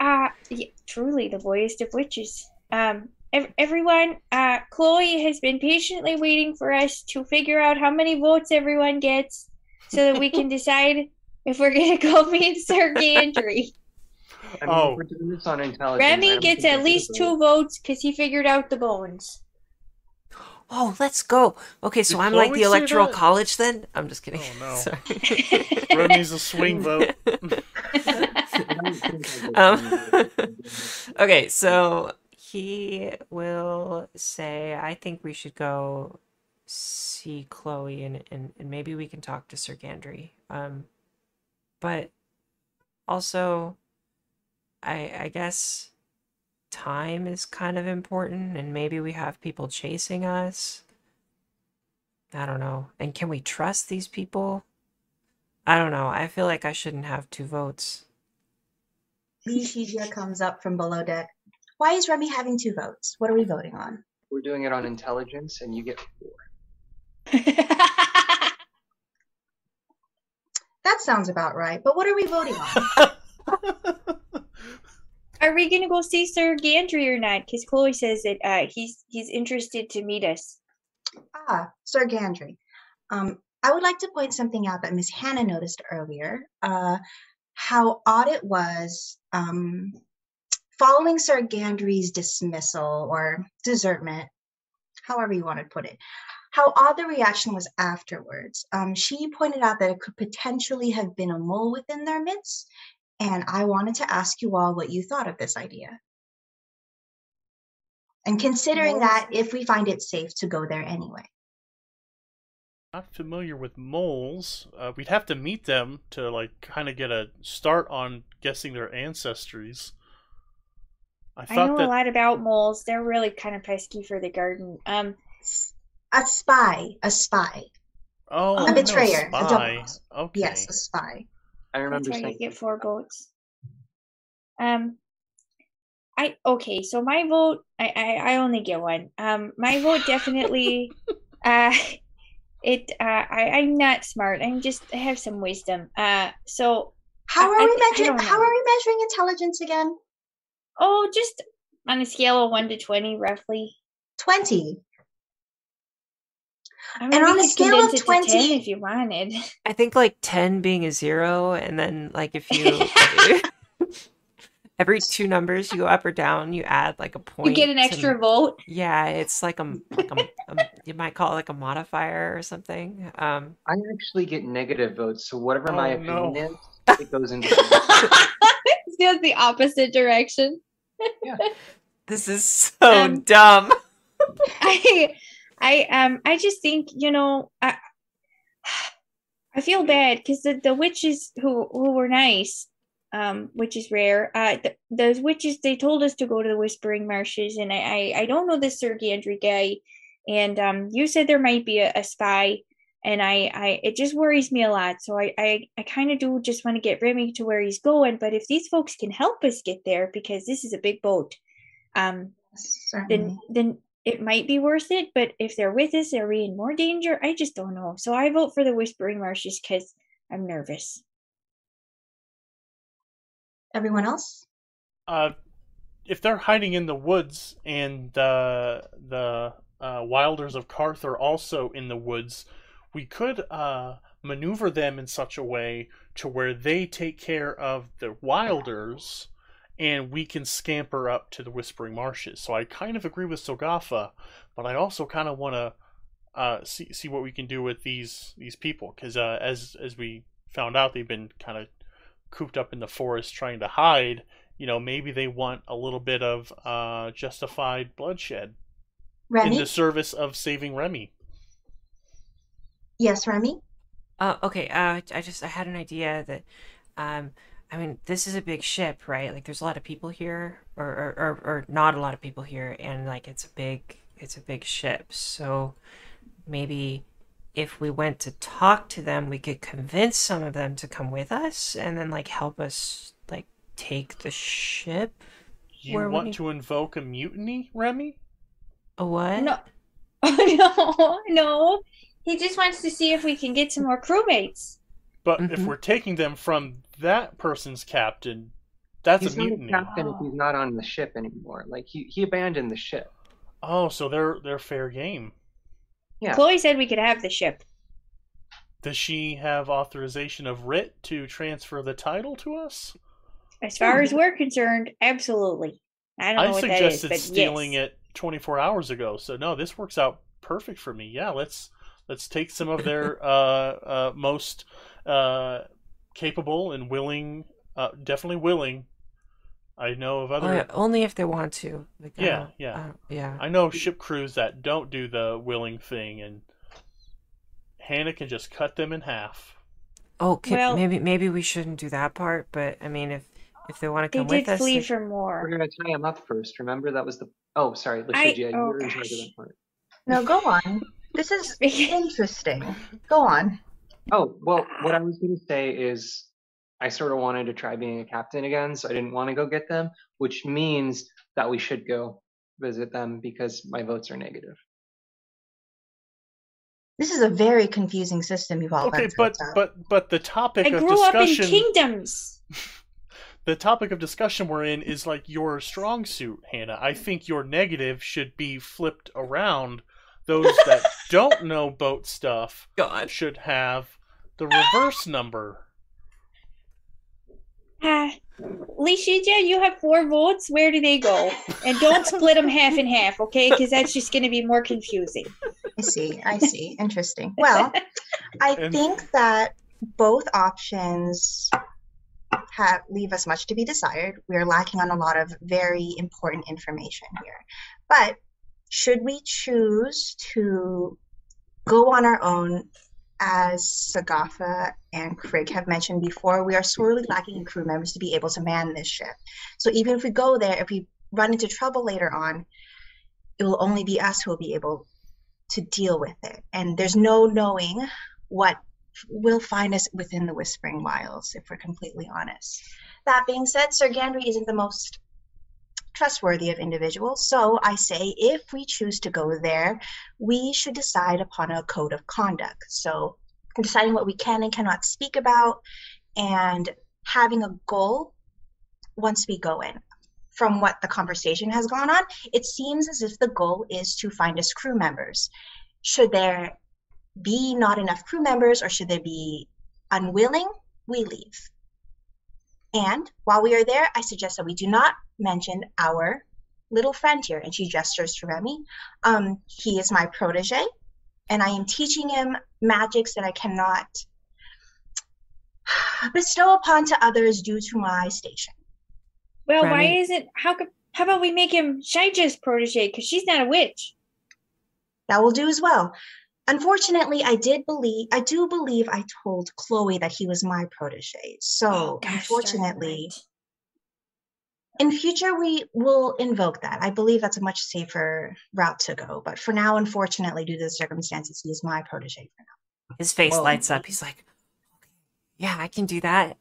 Uh, yeah, truly the boyest of witches. Um, ev- everyone, uh, Chloe has been patiently waiting for us to figure out how many votes everyone gets, so that we can decide if we're gonna go meet Sir Gandry. I mean, Oh. if we're doing this on intelligence. I Remy gets at least two votes because he figured out the bones. Oh, let's go. Okay, so Did I'm like the electoral college then? I'm just kidding. Oh, no. Sorry. Remy's a swing vote. um, okay, so he will say, I think we should go see Chloe and, and, and maybe we can talk to Sir Gandry. Um, but also, I I guess time is kind of important and maybe we have people chasing us. I don't know. And can we trust these people? I don't know. I feel like I shouldn't have two votes. Nishija comes up from below deck. Why is Remy having two votes? What are we voting on? We're doing it on intelligence, and you get four. That sounds about right. But what are we voting on? Are we gonna go see Sir Gandry or not? Because Chloe says that uh, he's he's interested to meet us. Ah, Sir Gandry. Um, I would like to point something out that Miss Hannah noticed earlier. Uh, how odd it was um, following Sir Gandry's dismissal or desertment, however you want to put it. How odd the reaction was afterwards. Um, she pointed out that it could potentially have been a mole within their midst, and I wanted to ask you all what you thought of this idea. And considering that if we find it safe to go there anyway. Not familiar with moles. Uh, we'd have to meet them to like kind of get a start on guessing their ancestries. I I know that a lot about moles. They're really kind of pesky for the garden. Um, S- A spy, a spy. oh, a know betrayer, a spy. double- Okay. Yes, a spy. I that's remember why you saying. get four votes. Um, I okay. So my vote, I I, I only get one. Um, my vote definitely. uh, it. Uh, I I'm not smart. I'm just I have some wisdom. Uh, so How are I we measuring? How are we measuring intelligence again? oh, just on a scale of one to twenty, roughly. Twenty. I And mean, we on a scale of condense it to 10 20 if you wanted. I think like 10 being a zero, and then like if you. Every two numbers you go up or down, you add like a point. You get an to- extra vote. Yeah, it's like a, like a, a- you might call it like a modifier or something. Um, I actually get negative votes, so whatever my Oh, no. opinion is, it goes into. the- it goes the opposite direction. this is so Um, dumb. I I um I just think you know I I feel bad because the the witches who who were nice um which is rare uh th- those witches they told us to go to the whispering marshes and I I, I don't know this Sir Gandry guy and um you said there might be a, a spy and I I it just worries me a lot so I I, I kind of do just want to get Remy to where he's going but if these folks can help us get there because this is a big boat um Certainly. then then it might be worth it. But if they're with us, are we in more danger? I just don't know. So I vote for the Whispering Marshes because I'm nervous. Everyone else? uh, if they're hiding in the woods and uh, the uh, Wilders of Karth are also in the woods, we could uh, maneuver them in such a way to where they take care of the Wilders, and we can scamper up to the Whispering Marshes. So I kind of agree with Sogafa, but I also kind of want to uh, see see what we can do with these these people because uh, as as we found out, they've been kind of cooped up in the forest trying to hide you know, maybe they want a little bit of uh, justified bloodshed Remy? in the service of saving Remy. Yes, Remy? Uh, okay, uh, I just I had an idea that, um, I mean, this is a big ship, right? Like, there's a lot of people here, or or, or, or not a lot of people here, and like it's a big it's a big ship. So maybe if we went to talk to them, we could convince some of them to come with us, and then like help us like take the ship. You Where want he- to invoke a mutiny, Remy? A what? No, no, no. He just wants to see if we can get some more crewmates. But if Mhm. we're taking them from that person's captain, that's He's a not a mutiny. captain if he's not on the ship anymore. Like he, he abandoned the ship. Oh, so they're they're fair game. Yeah. Chloe said we could have the ship. Does she have authorization of writ to transfer the title to us? As far as we're concerned, absolutely. I don't know I what that is, suggested but stealing yes. it 24 hours ago. So no, this works out perfect for me. Yeah, let's let's take some of their uh, uh, most uh, capable and willing, uh, definitely willing. I know of other. yeah, only if they want to. Like, Yeah, don't- yeah. I yeah. I know ship crews that don't do the willing thing, and Hannah can just cut them in half. Oh, can, Well- maybe maybe we shouldn't do that part. But I mean, if if they want to come with us, they flee they- for We're gonna tie him up first. Remember that was the. Oh, sorry, I- Letigia, you oh, were in charge of that part. No, go on. This is interesting. Go on. Oh well, what I was gonna say is, I sort of wanted to try being a captain again, so I didn't want to go get them, which means that we should go visit them because my votes are negative. This is a very confusing system you've all Okay, but but but the topic I of grew up in kingdoms. the topic of discussion we're in is like your strong suit, Hannah. I think your negative should be flipped around. Those that don't know boat stuff God. should have the reverse number. Ah, Lishija, you have four votes. Where do they go? And don't split them half and half, okay? Because that's just going to be more confusing. I see. I see. Interesting. Well, I And- think that both options have leave us much to be desired. We are lacking on a lot of very important information here. But should we choose to go on our own, as Sagafa and Craig have mentioned before, we are sorely lacking in crew members to be able to man this ship. So even if we go there, if we run into trouble later on, it will only be us who will be able to deal with it. And there's no knowing what will find us within the Whispering Wilds, if we're completely honest. That being said, Sir Gandry isn't the most trustworthy of individuals. So I say if we choose to go there, we should decide upon a code of conduct. So deciding what we can and cannot speak about and having a goal once we go in. From what the conversation has gone on, it seems as if the goal is to find us crew members. Should there be not enough crew members or should they be unwilling, we leave. And while we are there, I suggest that we do not mention our little friend here. And she gestures to Remy. Um, he is my protege, and I am teaching him magics that I cannot bestow upon to others due to my station. Well, why isn't how could how about we make him Shija's protege because she's not a witch. That will do as well. Unfortunately, I did believe I do believe I told Chloe that he was my protege. So Oh, gosh unfortunately, right. In future we will invoke that. I believe that's a much safer route to go. But for now, unfortunately, due to the circumstances, he is my protege for now. His face Well- lights up. He's like, "Yeah, I can do that."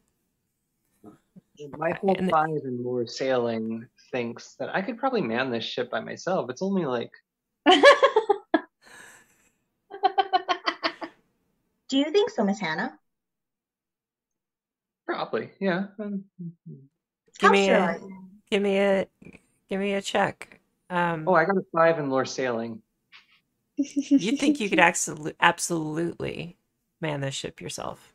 My whole And- five and more sailing thinks that I could probably man this ship by myself. It's only like Do you think so, Miss Hannah? probably, yeah. Mm-hmm. Give How me sure a- Give me a, give me a check. Um, Oh, I got a five in lore sailing. you think you could absolutely, absolutely man this ship yourself?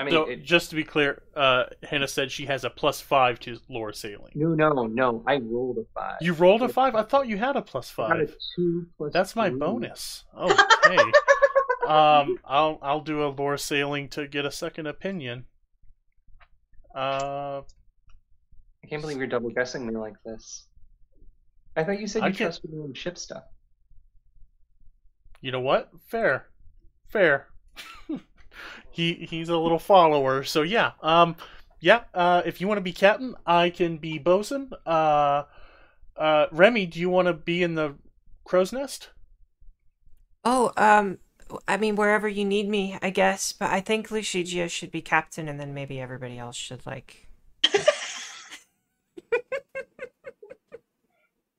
I mean, So, it, just to be clear, uh, Hannah said she has a plus five to lore sailing. no, no, no. I rolled a five. You rolled a five? I thought you had a plus I got a five. two plus. That's my three. bonus. Okay. um, I'll I'll do a lore sailing to get a second opinion. Uh, I can't believe you're double guessing me like this. I thought you said I you can't- trusted me in ship stuff. you know what? Fair, fair. he he's a little follower, so yeah. Um, yeah. Uh, if you want to be captain, I can be bosun. Uh, uh, Remy, do you want to be in the crow's nest? Oh, um, I mean, wherever you need me, I guess. But I think Lucigia should be captain, and then maybe everybody else should like.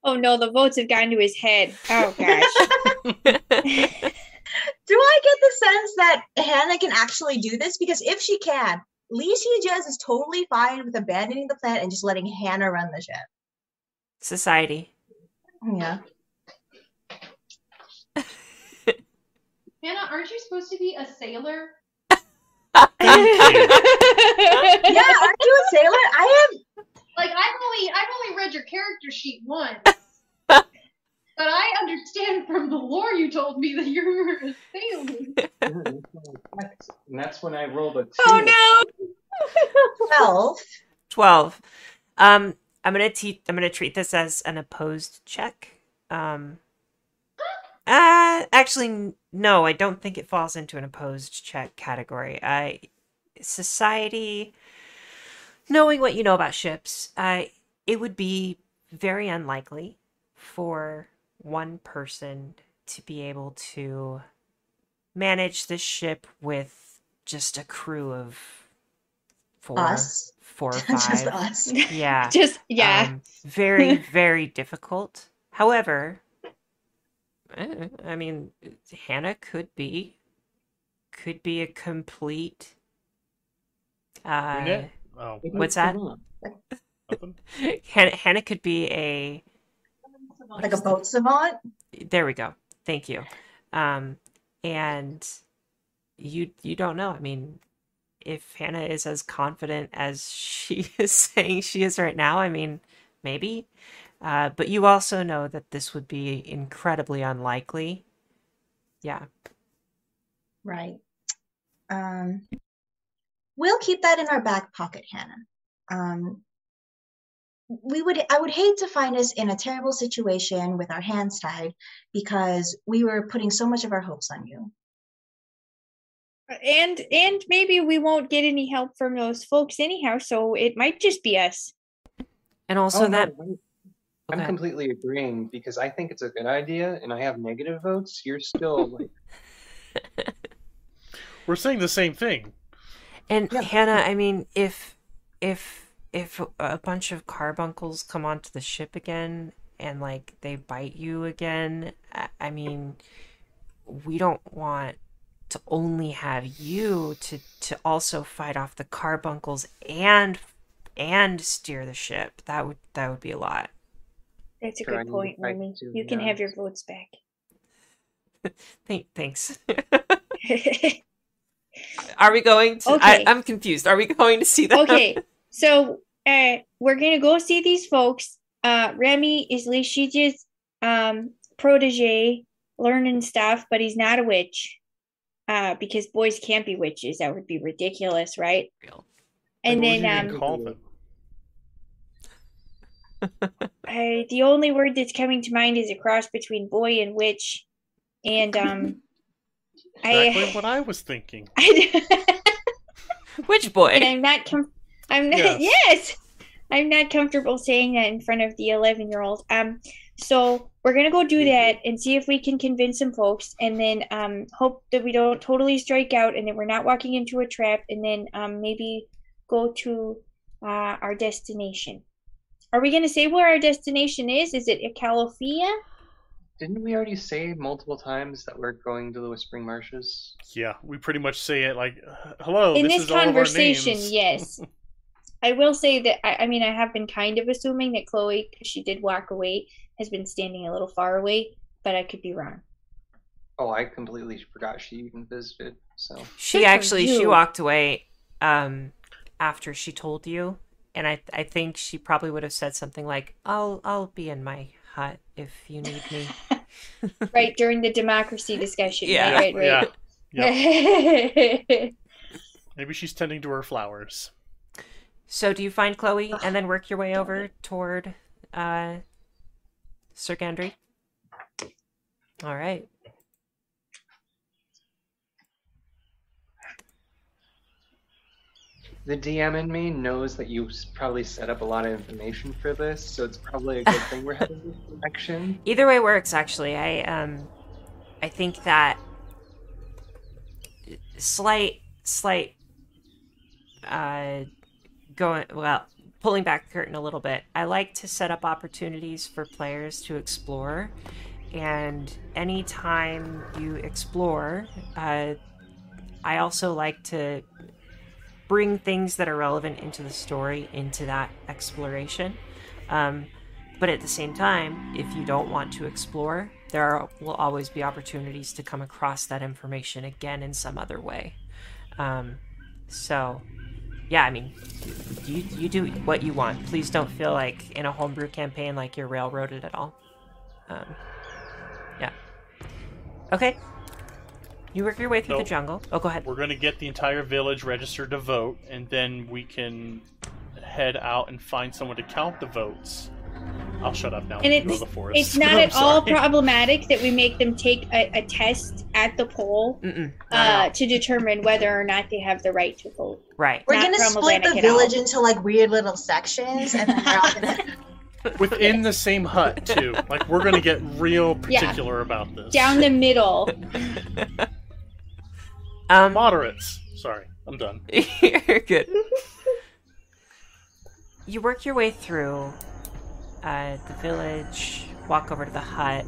oh no, the votes have gone to his head. Oh gosh. Do I get the sense that Hannah can actually do this? Because if she can, Li Jez is totally fine with abandoning the planet and just letting Hannah run the ship. Society. Yeah. Hannah, aren't you supposed to be a sailor? Yeah, aren't you a sailor? I have Like I've only I've only read your character sheet once. but I understand from the lore you told me that you're a sailor. and that's when I rolled a two. oh no! 12. 12. Um, I'm gonna te- I'm gonna treat this as an opposed check. Um, uh, actually, no, I don't think it falls into an opposed check category. I society, knowing what you know about ships, I it would be very unlikely for one person to be able to manage this ship with just a crew of four, Us. four or Just us. Yeah. Just yeah. Um, very, very difficult. However, I mean, Hannah could be, could be a complete. Uh, Brunette? Oh, What's that? Hannah, Hannah could be a. Like a boat savant? There we go. Thank you. Um, and you you don't know. I mean, if Hannah is as confident as she is saying she is right now, I mean, maybe. Uh, but you also know that this would be incredibly unlikely. Yeah. Right. Um, we'll keep that in our back pocket, Hannah. Um, we would I would hate to find us in a terrible situation with our hands tied because we were putting so much of our hopes on you. And and maybe we won't get any help from those folks anyhow, so it might just be us. And also Oh, that I'm- Okay. I'm completely agreeing because I think it's a good idea, and I have negative votes. You're still like, We're saying the same thing. And Yeah. Hannah, I mean, if if if a bunch of carbuncles come onto the ship again and like they bite you again, I, I mean, we don't want to only have you to to also fight off the carbuncles and and steer the ship. That would that would be a lot. That's a good point, fight Romy. too, You can have your votes back. Thank, thanks. Are we going to? Okay. I, I'm confused. Are we going to see that? okay, so uh, we're gonna go see these folks. Uh, Remy is Lishija's um protege, learning stuff, but he's not a witch. Uh, because boys can't be witches. That would be ridiculous, right? Real. And Like, then um, call them? I, the only word that's coming to mind is a cross between boy and witch, and um, Exactly I, what I was thinking. I Which boy? and I'm not com- I'm not Yes. yes. I'm not comfortable saying that in front of the 11 year old. Um, so we're gonna go do that and see if we can convince some folks, and then um, hope that we don't totally strike out, and that we're not walking into a trap, and then um, maybe go to uh, our destination. Are we gonna say where our destination is? Is it Ecalofia? didn't we already say multiple times that we're going to the Whispering Marshes? Yeah, we pretty much say it like, "Hello, in this, this is all of our conversation, names." yes. I will say that I, I mean I have been kind of assuming that Chloe, 'cause she did walk away, has been standing a little far away, but I could be wrong. Oh, I completely forgot she even visited. So She Good actually she walked away um after she told you and I I think she probably would have said something like I'll I'll be in my hut if you need me. Right during the democracy discussion. Yeah. Right, Yeah, right, yeah. right. Maybe she's tending to her flowers. So do you find Chloe and then work your way over toward uh Sir Gandry? All right. The DM in me knows that you s- probably set up a lot of information for this, so it's probably a good thing we're having this direction. Either way works actually. I um I think that slight slight uh going well pulling back the curtain a little bit. I like to set up opportunities for players to explore and anytime you explore, uh, I also like to bring things that are relevant into the story into that exploration. Um, but at the same time, if you don't want to explore, there are, will always be opportunities to come across that information again in some other way. Um, so, yeah, I mean, you you do what you want. Please don't feel like in a homebrew campaign like you're railroaded at all. Um, yeah. Okay. You work your way through So- the jungle. Oh, go ahead. We're gonna get the entire village registered to vote, and then we can head out and find someone to count the votes. I'll shut up now. And Go it's the forest. it's not I'm at all problematic that we make them take a, a test at the poll uh, to determine whether or not they have the right to vote. Right. We're gonna split the at all. village into like weird little sections, and then we're all gonna. Within the same hut too. Like we're gonna get real Yeah. particular about this. Down the middle. Um, moderates. Sorry, I'm done. You're good. you work your way through uh, the village, walk over to the hut.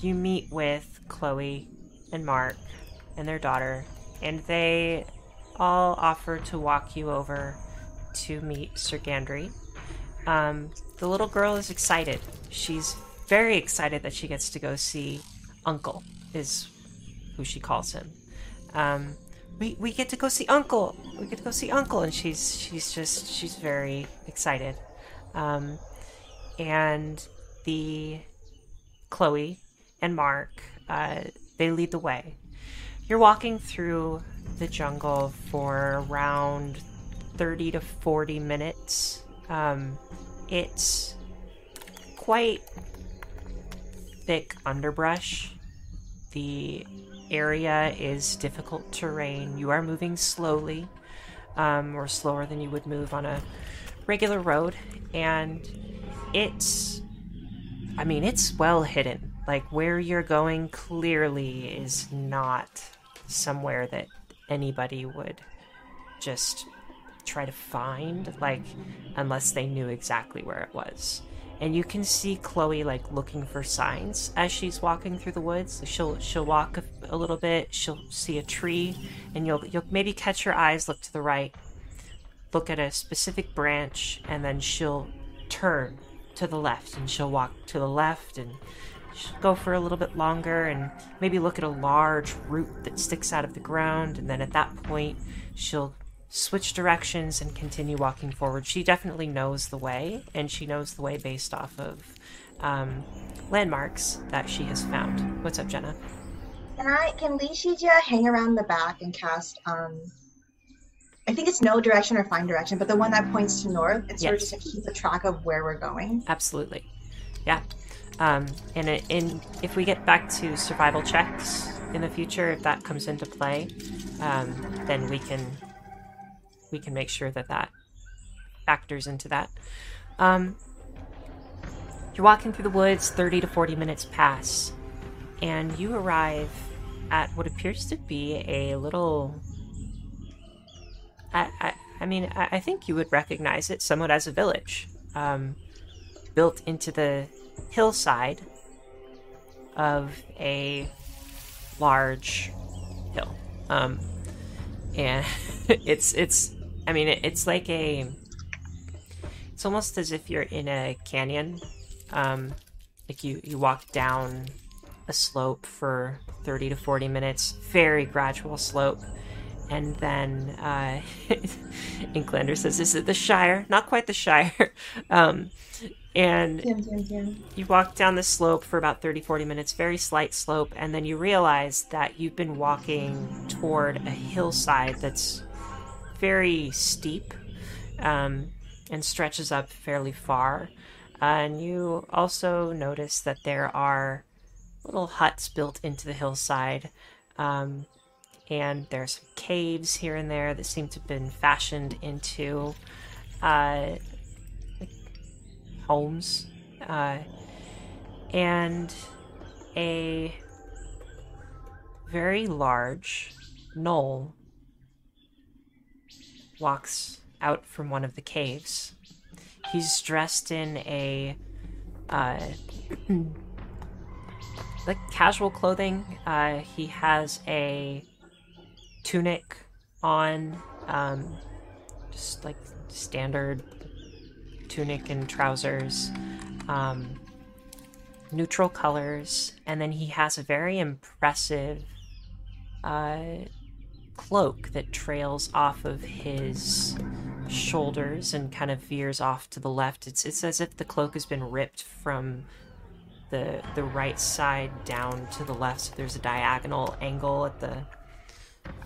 You meet with Chloe and Mark and their daughter, and they all offer to walk you over to meet Sir Gandry. Um, the little girl is excited. She's very excited that she gets to go see Uncle, is who she calls him. Um, we we get to go see Uncle. We get to go see Uncle, and she's she's just she's very excited. Um, and the Chloe and Mark, uh, they lead the way. You're walking through the jungle for around thirty to forty minutes. Um, it's quite thick underbrush. The area is difficult terrain. You are moving slowly, um, or slower than you would move on a regular road, and it's. I mean, it's well hidden. Like, where you're going clearly is not somewhere that anybody would just try to find, like, unless they knew exactly where it was and you can see Chloe like looking for signs as she's walking through the woods. She'll she'll walk a, a little bit, she'll see a tree, and you'll you'll maybe catch her eyes look to the right, look at a specific branch, and then she'll turn to the left, and she'll walk to the left, and she'll go for a little bit longer, and maybe look at a large root that sticks out of the ground, and then at that point she'll switch directions and continue walking forward. She definitely knows the way, and she knows the way based off of um, landmarks that she has found. What's up, Jenna? Can I? Can Li Shijia hang around the back and cast? Um, I think it's no direction or find direction, but the one that points to north. It's sort of just to keep a track of where we're going. Absolutely, yeah. Um, and it, in if we get back to survival checks in the future, if that comes into play, um, then we can we can make sure that that factors into that. Um, you're walking through the woods. Thirty to forty minutes pass, and you arrive at what appears to be a little. I, I, I mean, I, I think you would recognize it somewhat as a village. Um, built into the hillside of a large hill. Um, and it's it's I mean it, it's like a it's almost as if you're in a canyon. Um, like you you walk down a slope for 30 to 40 minutes, very gradual slope. And then uh, Inklander says, "Is it the Shire? Not quite the Shire." um, and you walk down the slope for about 30 40 minutes very slight slope and then you realize that you've been walking toward a hillside that's very steep um, and stretches up fairly far. Uh, and you also notice that there are little huts built into the hillside um, and there's some caves here and there that seem to have been fashioned into uh, homes. Uh, and a very large gnoll walks out from one of the caves. He's dressed in a uh, like casual clothing. Uh, he has a tunic on, um, just like standard tunic and trousers, um, neutral colors, and then he has a very impressive uh, cloak that trails off of his shoulders and kind of veers off to the left. It's it's as if the cloak has been ripped from the the right side down to the left. So there's a diagonal angle at the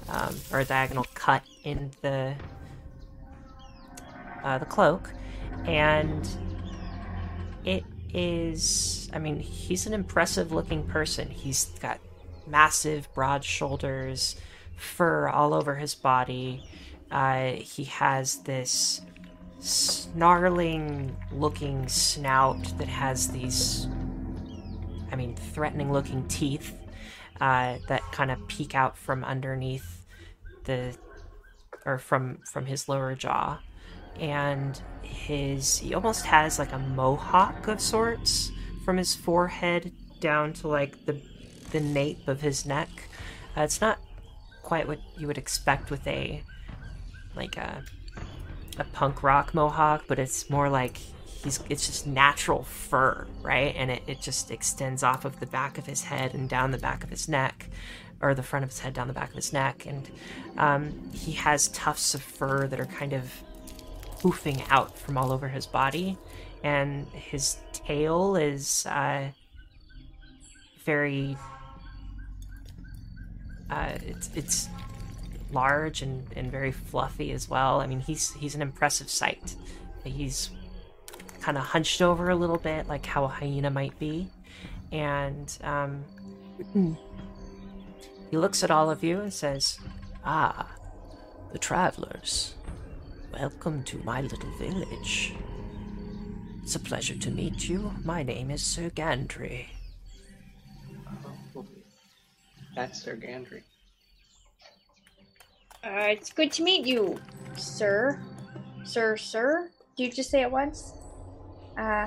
um, or a diagonal cut in the uh, the cloak, and it is. I mean, he's an impressive looking person. He's got massive, broad shoulders, fur all over his body. Uh, he has this snarling looking snout that has these, I mean, threatening looking teeth uh, that kind of peek out from underneath the, or from from his lower jaw, and his he almost has like a mohawk of sorts from his forehead down to like the the nape of his neck. Uh, it's not quite what you would expect with a like a a punk rock mohawk, but it's more like he's it's just natural fur, right? And it, it just extends off of the back of his head and down the back of his neck, or the front of his head down the back of his neck. And um, he has tufts of fur that are kind of poofing out from all over his body. And his tail is uh, very. Uh, it's it's large and, and very fluffy as well. I mean, he's he's an impressive sight. He's kind of hunched over a little bit, like how a hyena might be, and um, he looks at all of you and says, "Ah, the travelers. Welcome to my little village. It's a pleasure to meet you. My name is Sir Gandry." Oh, that's Sir Gandry. Uh, it's good to meet you, sir. Sir, sir? Do you just say it once? Uh,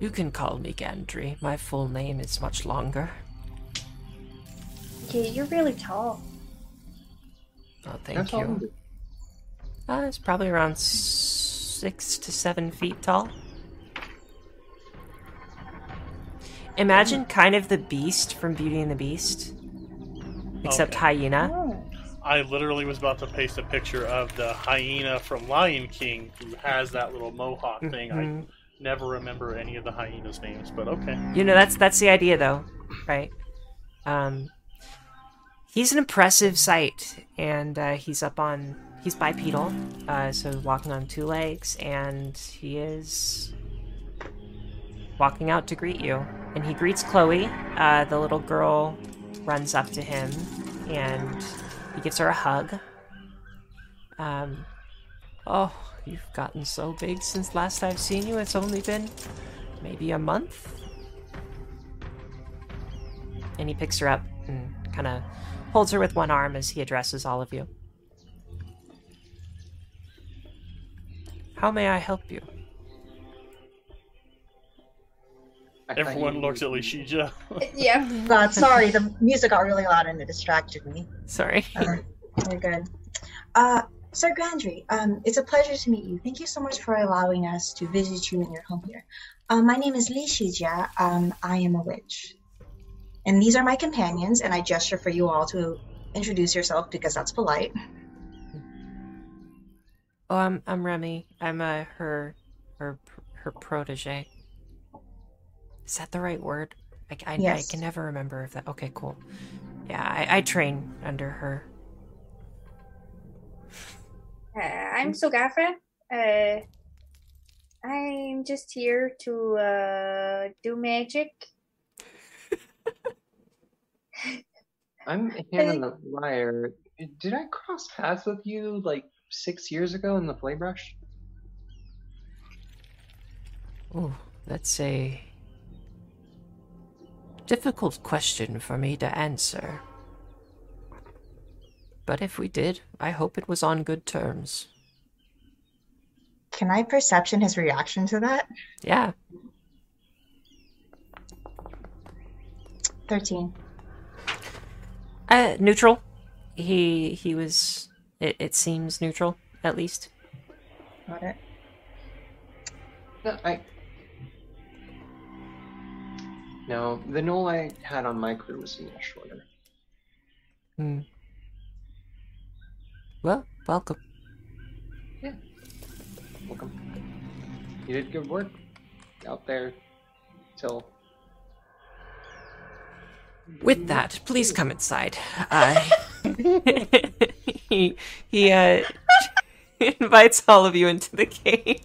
You can call me Gandry. My full name is much longer. okay, you're really tall. Oh, thank That's you. do. Uh, it's probably around six to seven feet tall. Imagine kind of the beast from Beauty and the Beast, except Okay. hyena. Oh. I literally was about to paste a picture of the hyena from Lion King who has that little mohawk thing. Mhm. I never remember any of the hyenas' names, but okay. You know, that's that's the idea, though, right? Um, he's an impressive sight, and uh, he's up on he's bipedal, uh, so walking on two legs, and he is walking out to greet you. And he greets Chloe. Uh, the little girl runs up to him, and he gives her a hug. Um, oh, you've gotten so big since last I've seen you. It's only been maybe a month and he picks her up and kind of holds her with one arm as he addresses all of you. How may I help you? Everyone looks at Li Shijia. Yeah. God, sorry, the music got really loud and it distracted me. Sorry. Uh, Very good. Uh, Sir Gandry, um, it's a pleasure to meet you. Thank you so much for allowing us to visit you in your home here. Uh, my name is Li Shijia. Um, I am a witch. And these are my companions, and I gesture for you all to introduce yourself because that's polite. Oh, I'm I'm Remy. I'm uh, her her her protege. Is that the right word? I, I, I can never remember if that. Okay, cool. Yeah, I, I train under her. Uh, I'm Sogafra. Uh, I'm just here to uh, do magic. I'm Hannah the Liar. Did I cross paths with you like six years ago in the flay brush? Ooh, that's a difficult question for me to answer. But if we did, I hope it was on good terms. Can I perception his reaction to that? Yeah. 13. Uh, neutral. He he was. It, it seems neutral, at least. Got it. No, I. No, the gnoll I had on my crew was much shorter. Hmm. Well, welcome. Yeah. Welcome. You did good work out there till With that, please come inside. Uh, he he uh, invites all of you into the cave.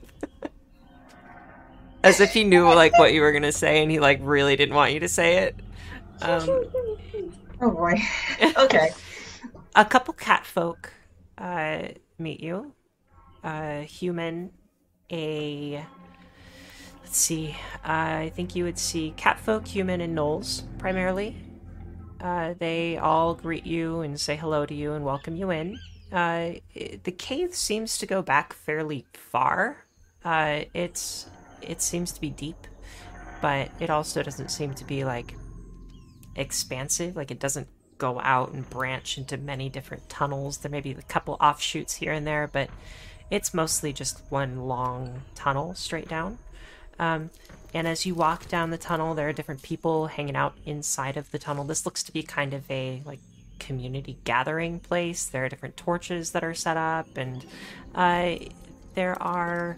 As if he knew like what you were gonna say, and he like really didn't want you to say it. Um, Oh boy. okay. a couple cat folk uh, meet you. A human, a let's see. I think you would see cat folk, human, and gnolls primarily. Uh, they all greet you and say hello to you and welcome you in. Uh, i- the cave seems to go back fairly far. Uh, it's it seems to be deep, but it also doesn't seem to be like expansive. Like it doesn't go out and branch into many different tunnels. There may be a couple offshoots here and there, but it's mostly just one long tunnel straight down. Um, and as you walk down the tunnel, there are different people hanging out inside of the tunnel. This looks to be kind of a like community gathering place. There are different torches that are set up, and uh, there are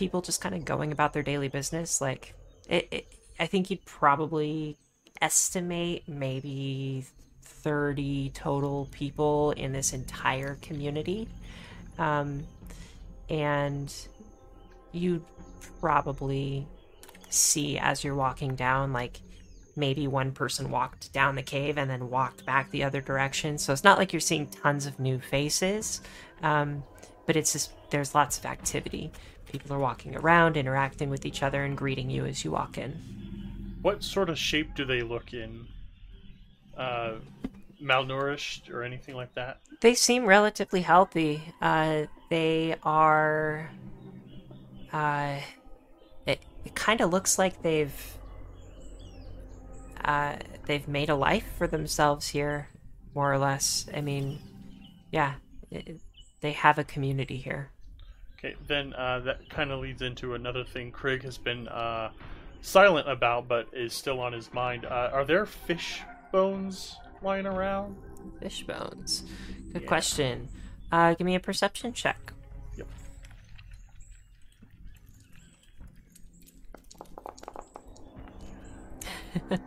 people just kind of going about their daily business. Like, it, it, I think you'd probably estimate maybe 30 total people in this entire community. Um, and you'd probably see as you're walking down, like maybe one person walked down the cave and then walked back the other direction. So it's not like you're seeing tons of new faces, um, but it's just there's lots of activity. People are walking around, interacting with each other, and greeting you as you walk in. What sort of shape do they look in? Uh, malnourished or anything like that? They seem relatively healthy. Uh, they are. Uh, it it kind of looks like they've. Uh, they've made a life for themselves here, more or less. I mean, yeah, it, they have a community here. Okay, then uh, that kind of leads into another thing Craig has been uh, silent about, but is still on his mind. Uh, are there fish bones lying around? Fish bones. Good Yeah. question. Uh, give me a perception check. Yep.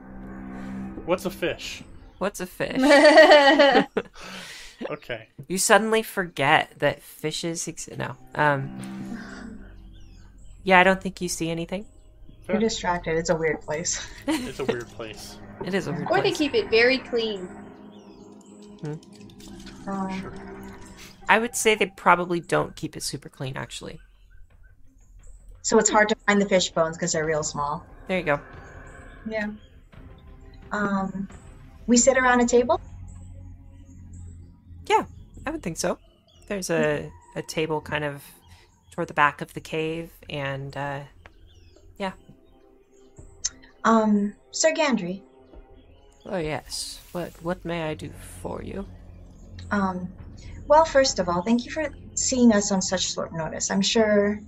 What's a fish? What's a fish? Okay. you suddenly forget that fishes exist. No. Um. Yeah, I don't think you see anything. You're distracted. It's a weird place. It's a weird place. It is a weird place. or they place. keep it very clean. Um, I would say they probably don't keep it super clean, actually. so it's hard to find the fish bones because they're real small. There you go. Yeah. Um, we sit around a table. I would think so. There's a, a table kind of toward the back of the cave, and uh, yeah. Um, Sir Gandry. oh yes, what what may I do for you? Um, well, first of all, thank you for seeing us on such short notice. I'm sure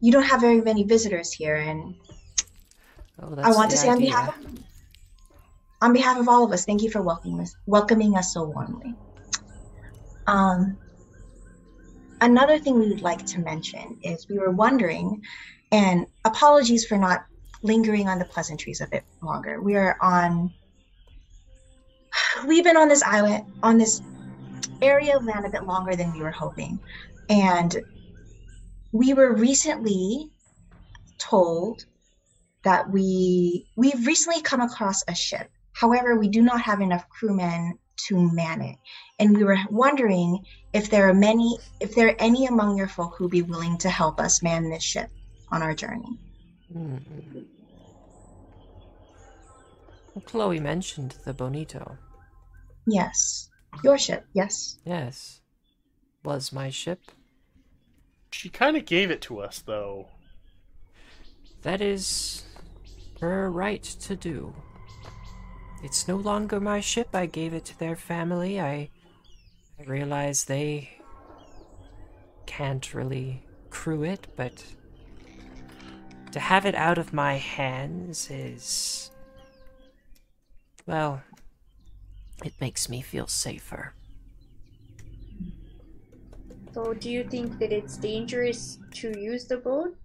you don't have very many visitors here, and Oh, that's I want to say on behalf of on behalf of all of us, thank you for welcoming us welcoming us so warmly. Um, another thing we would like to mention is we were wondering, and apologies for not lingering on the pleasantries a bit longer. We are on. We've been on this island, on this area of land a bit longer than we were hoping, and we were recently told that we we've recently come across a ship. However, we do not have enough crewmen to man it, and we were wondering if there are many, if there are any among your folk who'd be willing to help us man this ship on our journey. Mm. Well, Chloe mentioned the Bonito. Yes, your ship. Yes. Yes, was my ship. She kind of gave it to us, though. That is her right to do. It's no longer my ship. I gave it to their family. I, I realize they can't really crew it, but to have it out of my hands is. Well, it makes me feel safer. So, do you think that it's dangerous to use the boat?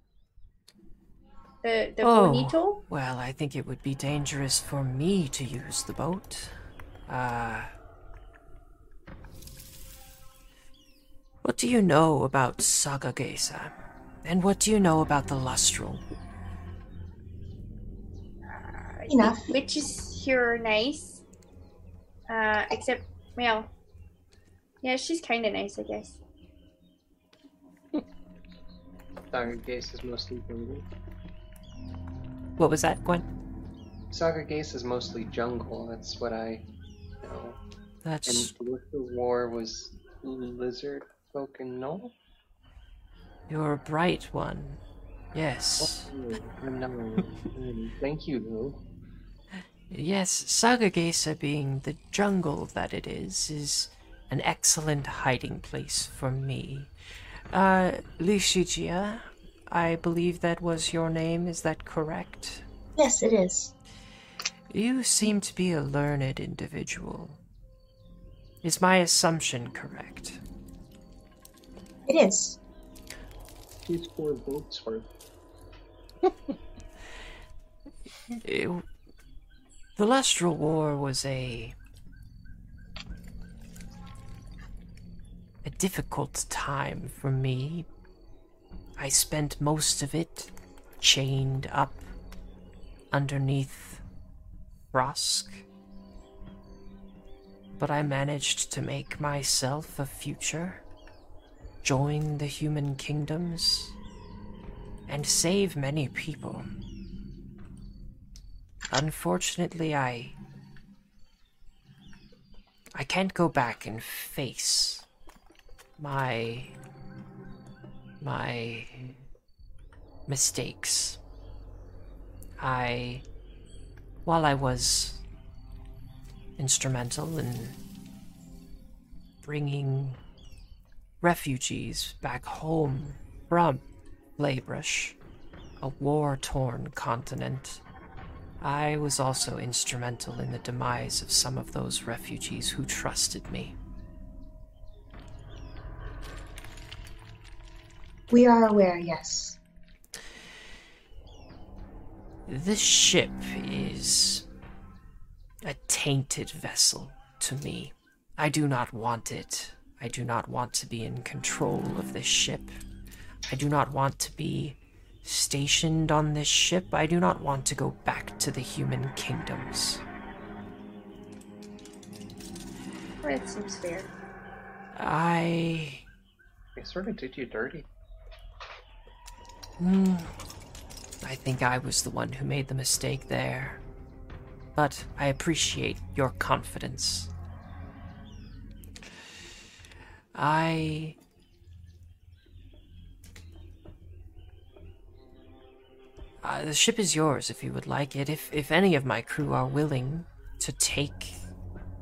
The the Oh. bonito? Well, I think it would be dangerous for me to use the boat. Uh. What do you know about Sagagesa? And what do you know about the Lustral? I Enough. think Witches here are nice. Uh, except, well, yeah, she's kind of nice, I guess. Saga Gaze is mostly jungle. What was that, Gwen? Saga Gaze is mostly jungle. That's what I know. That's. And Callisto War was lizard folk and no? you're a bright one. Yes. Oh, Thank you, though. Yes, Sagagesa being the jungle that it is, is an excellent hiding place for me. Uh, Li Shijia, I believe that was your name, is that correct? Yes, it is. You seem to be a learned individual. Is my assumption correct? It is. She's four boats worth. It- the Lustral War was a a difficult time for me. I spent most of it chained up underneath Rosk. But I managed to make myself a future, join the human kingdoms, and save many people. Unfortunately, I. I can't go back and face my. My. mistakes. I. While I was instrumental in bringing refugees back home from Laybrush, a war torn continent. I was also instrumental in the demise of some of those refugees who trusted me. We are aware, yes. This ship is a tainted vessel to me. I do not want it. I do not want to be in control of this ship. I do not want to be stationed on this ship. I do not want to go back to the human kingdoms. That seems fair. I. They sort of did you dirty. Hmm. I think I was the one who made the mistake there. But I appreciate your confidence. I. Uh, the ship is yours if you would like it. If, if any of my crew are willing to take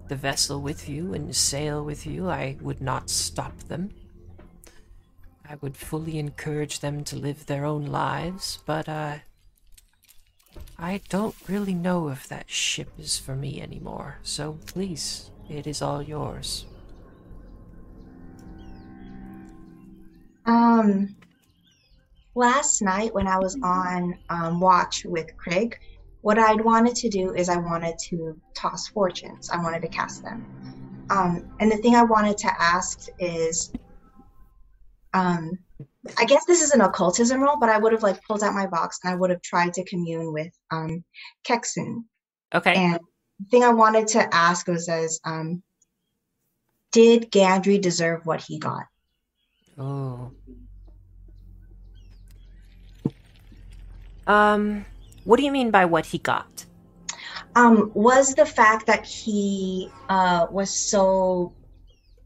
the vessel with you and sail with you, I would not stop them. I would fully encourage them to live their own lives, but uh I don't really know if that ship is for me anymore. So please, it is all yours. Um, last night when I was on um, watch with Craig, what I'd wanted to do is I wanted to toss fortunes. I wanted to cast them. Um, and the thing I wanted to ask is, um, I guess this is an occultism role, but I would have like pulled out my box and I would have tried to commune with um, Kexen. Okay. And the thing I wanted to ask was, as um, did Gandry deserve what he got? Oh. Um, what do you mean by what he got? um, was the fact that he uh, was so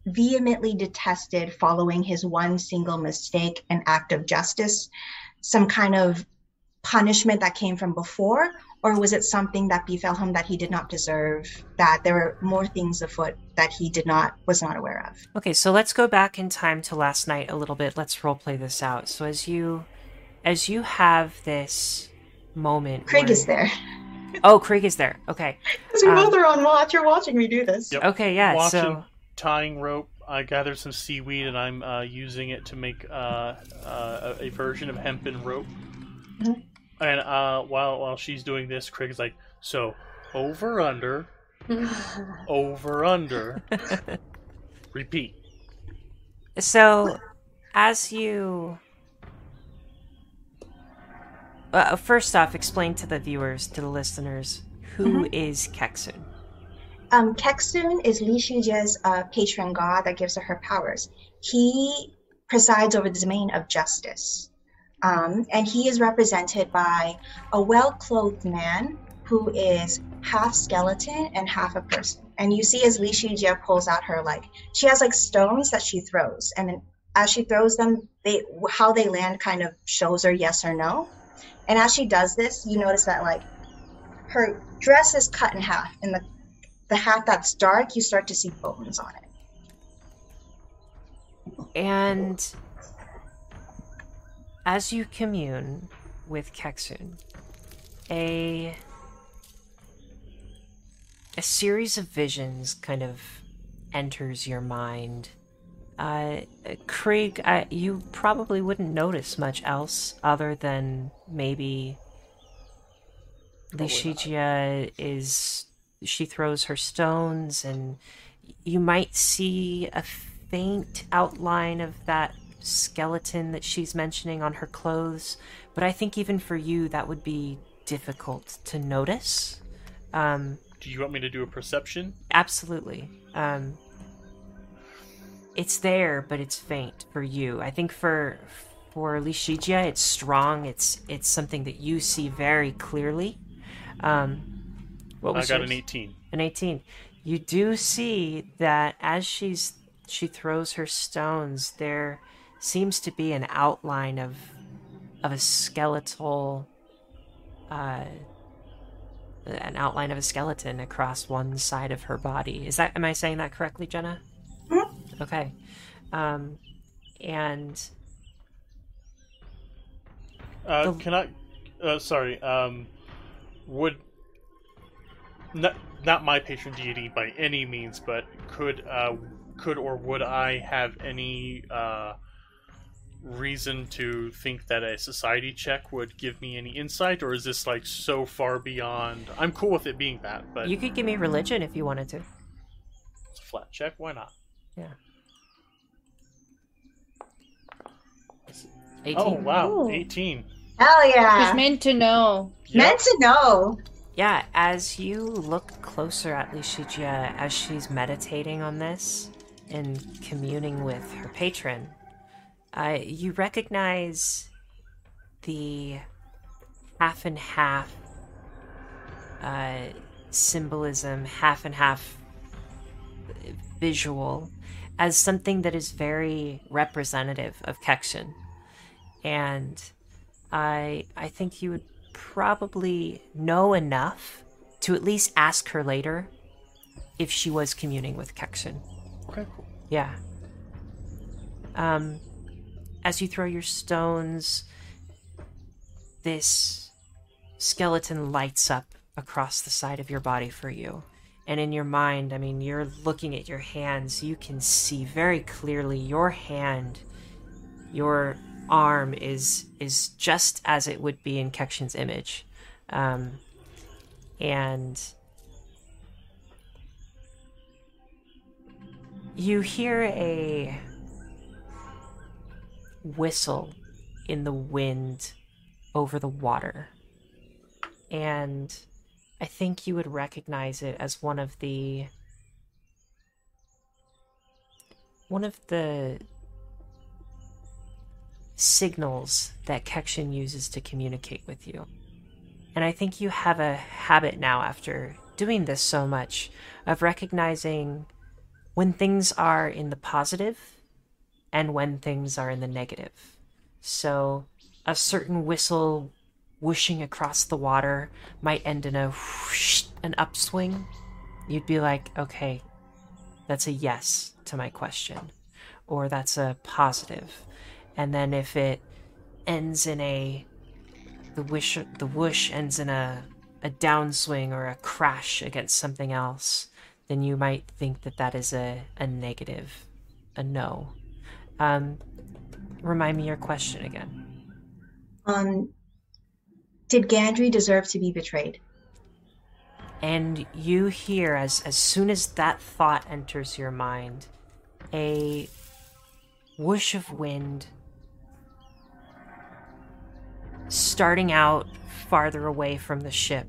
vehemently detested following his one single mistake and act of justice some kind of punishment that came from before or was it something that befell him that he did not deserve? That there were more things afoot that he did not was not aware of. Okay, so let's go back in time to last night a little bit. Let's role play this out. So as you as you have this moment Craig where- is there. Oh, Craig is there. Okay. Because we Um, both are on watch. You're watching me do this. Yep. Okay, yeah. Watching So tying rope. I gathered some seaweed and I'm uh, using it to make uh, uh, a, a version of hempen rope. Mhm. And uh, while while she's doing this, Craig's like, "So over under, over under, repeat." So, as you. Uh, first off, explain to the viewers, to the listeners, who is Kexun? Um, Keksun is Li Shijia's uh, patron god that gives her her powers. He presides over the domain of justice. Um, and he is represented by a well clothed man who is half skeleton and half a person. And you see as Li Shijia pulls out her, like, she has like stones that she throws. And as she throws them, they how they land kind of shows her yes or no. And as she does this, you notice that like her dress is cut in half, and the the half that's dark, you start to see bones on it. And as you commune with Kexun, a a series of visions kind of enters your mind. Uh, Craig, uh, you probably wouldn't notice much else other than maybe Probably not. Li Shijia is she throws her stones and you might see a faint outline of that skeleton that she's mentioning on her clothes but i think even for you that would be difficult to notice. Um Do you want me to do a perception? absolutely. Um it's there but it's faint for you. I think for for Li Shijia it's strong. It's it's something that you see very clearly. Um what I was got yours? an 18. an 18 you do see that as she's she throws her stones there seems to be an outline of of a skeletal uh an outline of a skeleton across one side of her body is that am i saying that correctly jenna Mhm. okay um and Uh, The- can I? Uh, sorry. Um, would not not my patron deity by any means, but could uh, could or would I have any uh, reason to think that a society check would give me any insight, or is this like so far beyond? I'm cool with it being that, but you could give me religion if you wanted to it's a flat check. Why not? yeah 18 Oh wow, Ooh. 18. Hell Who's yeah. meant to know? Meant to know. Yeah, as you look closer at Li Shijia as she's meditating on this and communing with her patron, uh, you recognize the half and half uh, symbolism, half and half visual, as something that is very representative of Kekshin. And I I think you would probably know enough to at least ask her later if she was communing with Kekshin. Okay, cool. Yeah. Um, as you throw your stones, this skeleton lights up across the side of your body for you. And in your mind, I mean, you're looking at your hands, you can see very clearly your hand, your arm is is just as it would be in Kekshin's image. Um, and you hear a whistle in the wind over the water. And I think you would recognize it as one of the one of the signals that Kekshin uses to communicate with you. And I think you have a habit now after doing this so much of recognizing when things are in the positive and when things are in the negative. So a certain whistle whooshing across the water might end in a whoosh, an upswing, you'd be like, okay, that's a yes to my question, or that's a positive. And then if it ends in a the wish the whoosh ends in a a downswing or a crash against something else, then you might think that that is a, a negative, a no. Um, remind me your question again. Um, did Gandry deserve to be betrayed? And you hear, as, as soon as that thought enters your mind, a whoosh of wind starting out farther away from the ship,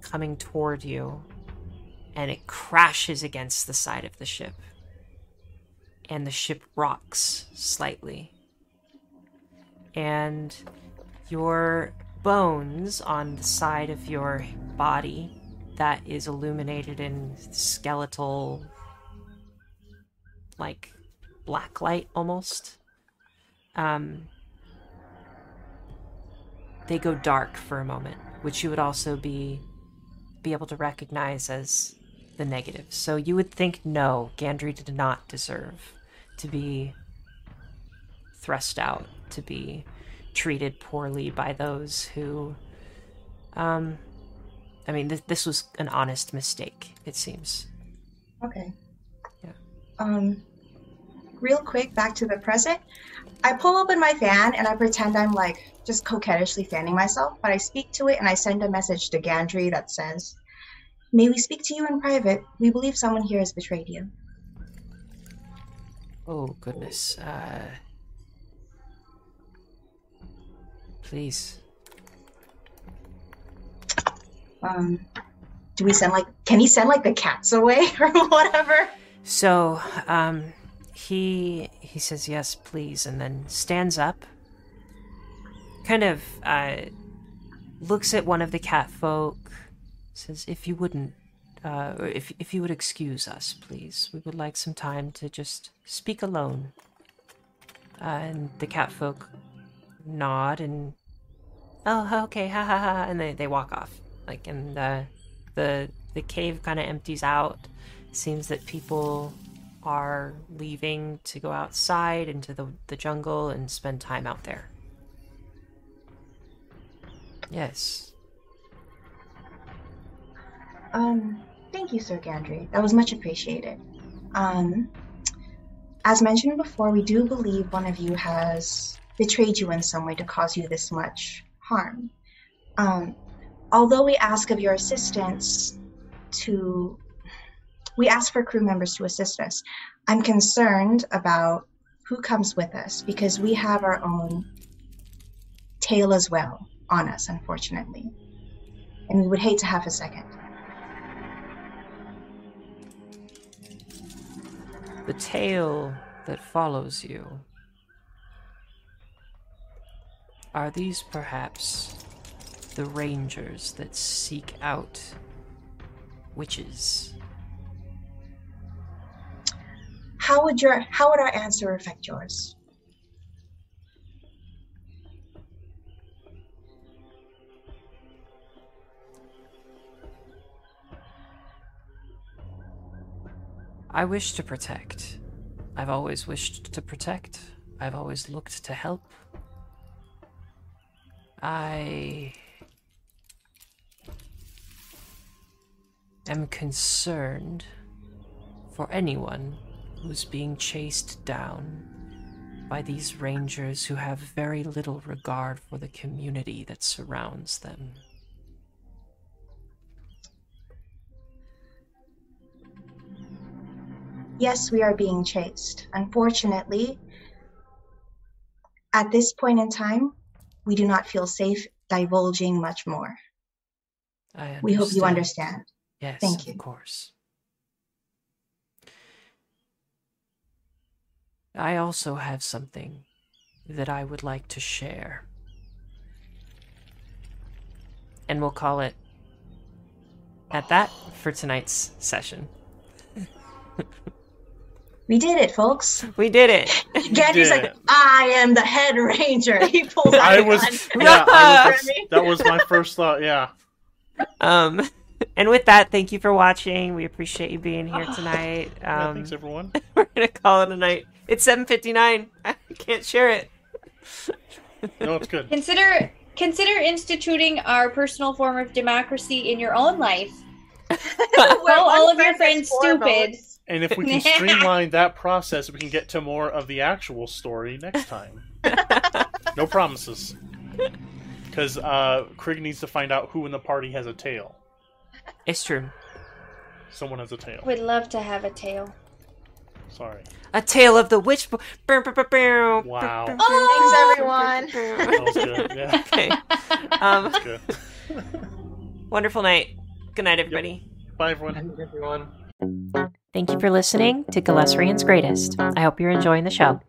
coming toward you, and it crashes against the side of the ship. And the ship rocks slightly. And your bones on the side of your body that is illuminated in skeletal, like black light almost. Um, they go dark for a moment, which you would also be be able to recognize as the negative. So you would think no, Gandry did not deserve to be thrust out, to be treated poorly by those who um I mean th- this was an honest mistake, it seems. Okay. Yeah. Um, real quick, back to the present. I pull open my fan and I pretend I'm like just coquettishly fanning myself, but I speak to it and I send a message to Gandry that says, May we speak to you in private? We believe someone here has betrayed you. Oh goodness. Uh Please. Um, do we send like, can he send like the cats away or whatever? So, um, he he says yes, please, and then stands up. Kind of uh, looks at one of the cat folk, says, "If you wouldn't, uh, or if if you would excuse us, please, we would like some time to just speak alone." Uh, and the cat folk nod and, "Oh, okay, ha ha ha," and they they walk off. Like, and the the the cave kind of empties out. Seems that people are leaving to go outside into the, the jungle and spend time out there. Yes. Um, thank you, Sir Gandry. That was much appreciated. Um, as mentioned before, we do believe one of you has betrayed you in some way to cause you this much harm. Um, although we ask of your assistance to we ask for crew members to assist us. I'm concerned about who comes with us because we have our own tail as well on us, unfortunately. And we would hate to have a second. The tail that follows you. Are these perhaps the rangers that seek out witches? How would your how would our answer affect yours? I wish to protect. I've always wished to protect. I've always looked to help. I am concerned for anyone who's being chased down by these rangers who have very little regard for the community that surrounds them. Yes, we are being chased. Unfortunately, at this point in time, we do not feel safe divulging much more. I We hope you understand. understand. Yes, Thank you. of course. I also have something that I would like to share. And we'll call it at that for tonight's session. We did it, folks. We did it. Gaddy's did like. I am the head ranger. He pulls out I a was, yeah, I was, Remy. that was my first thought. Yeah, Um, and with that, thank you for watching. We appreciate you being here tonight. yeah Um, thanks everyone. we're gonna call it a night. It's seven fifty nine. I can't share it. No, it's good. Consider consider instituting our personal form of democracy in your own life. Where Call all of your friends stupid. votes. And if we can streamline that process, we can get to more of the actual story next time. no promises. Because uh, Craig needs to find out who in the party has a tail. It's true. Someone has a tail. We'd love to have a tail. Sorry. A tale of the witch. Wow. bow, Thanks, everyone. That was good. Yeah, okay. Um, good. wonderful night. Good night, everybody. Bye, everyone. Thank you, everyone. Thank you for listening to Galesrian's Greatest. I hope you're enjoying the show.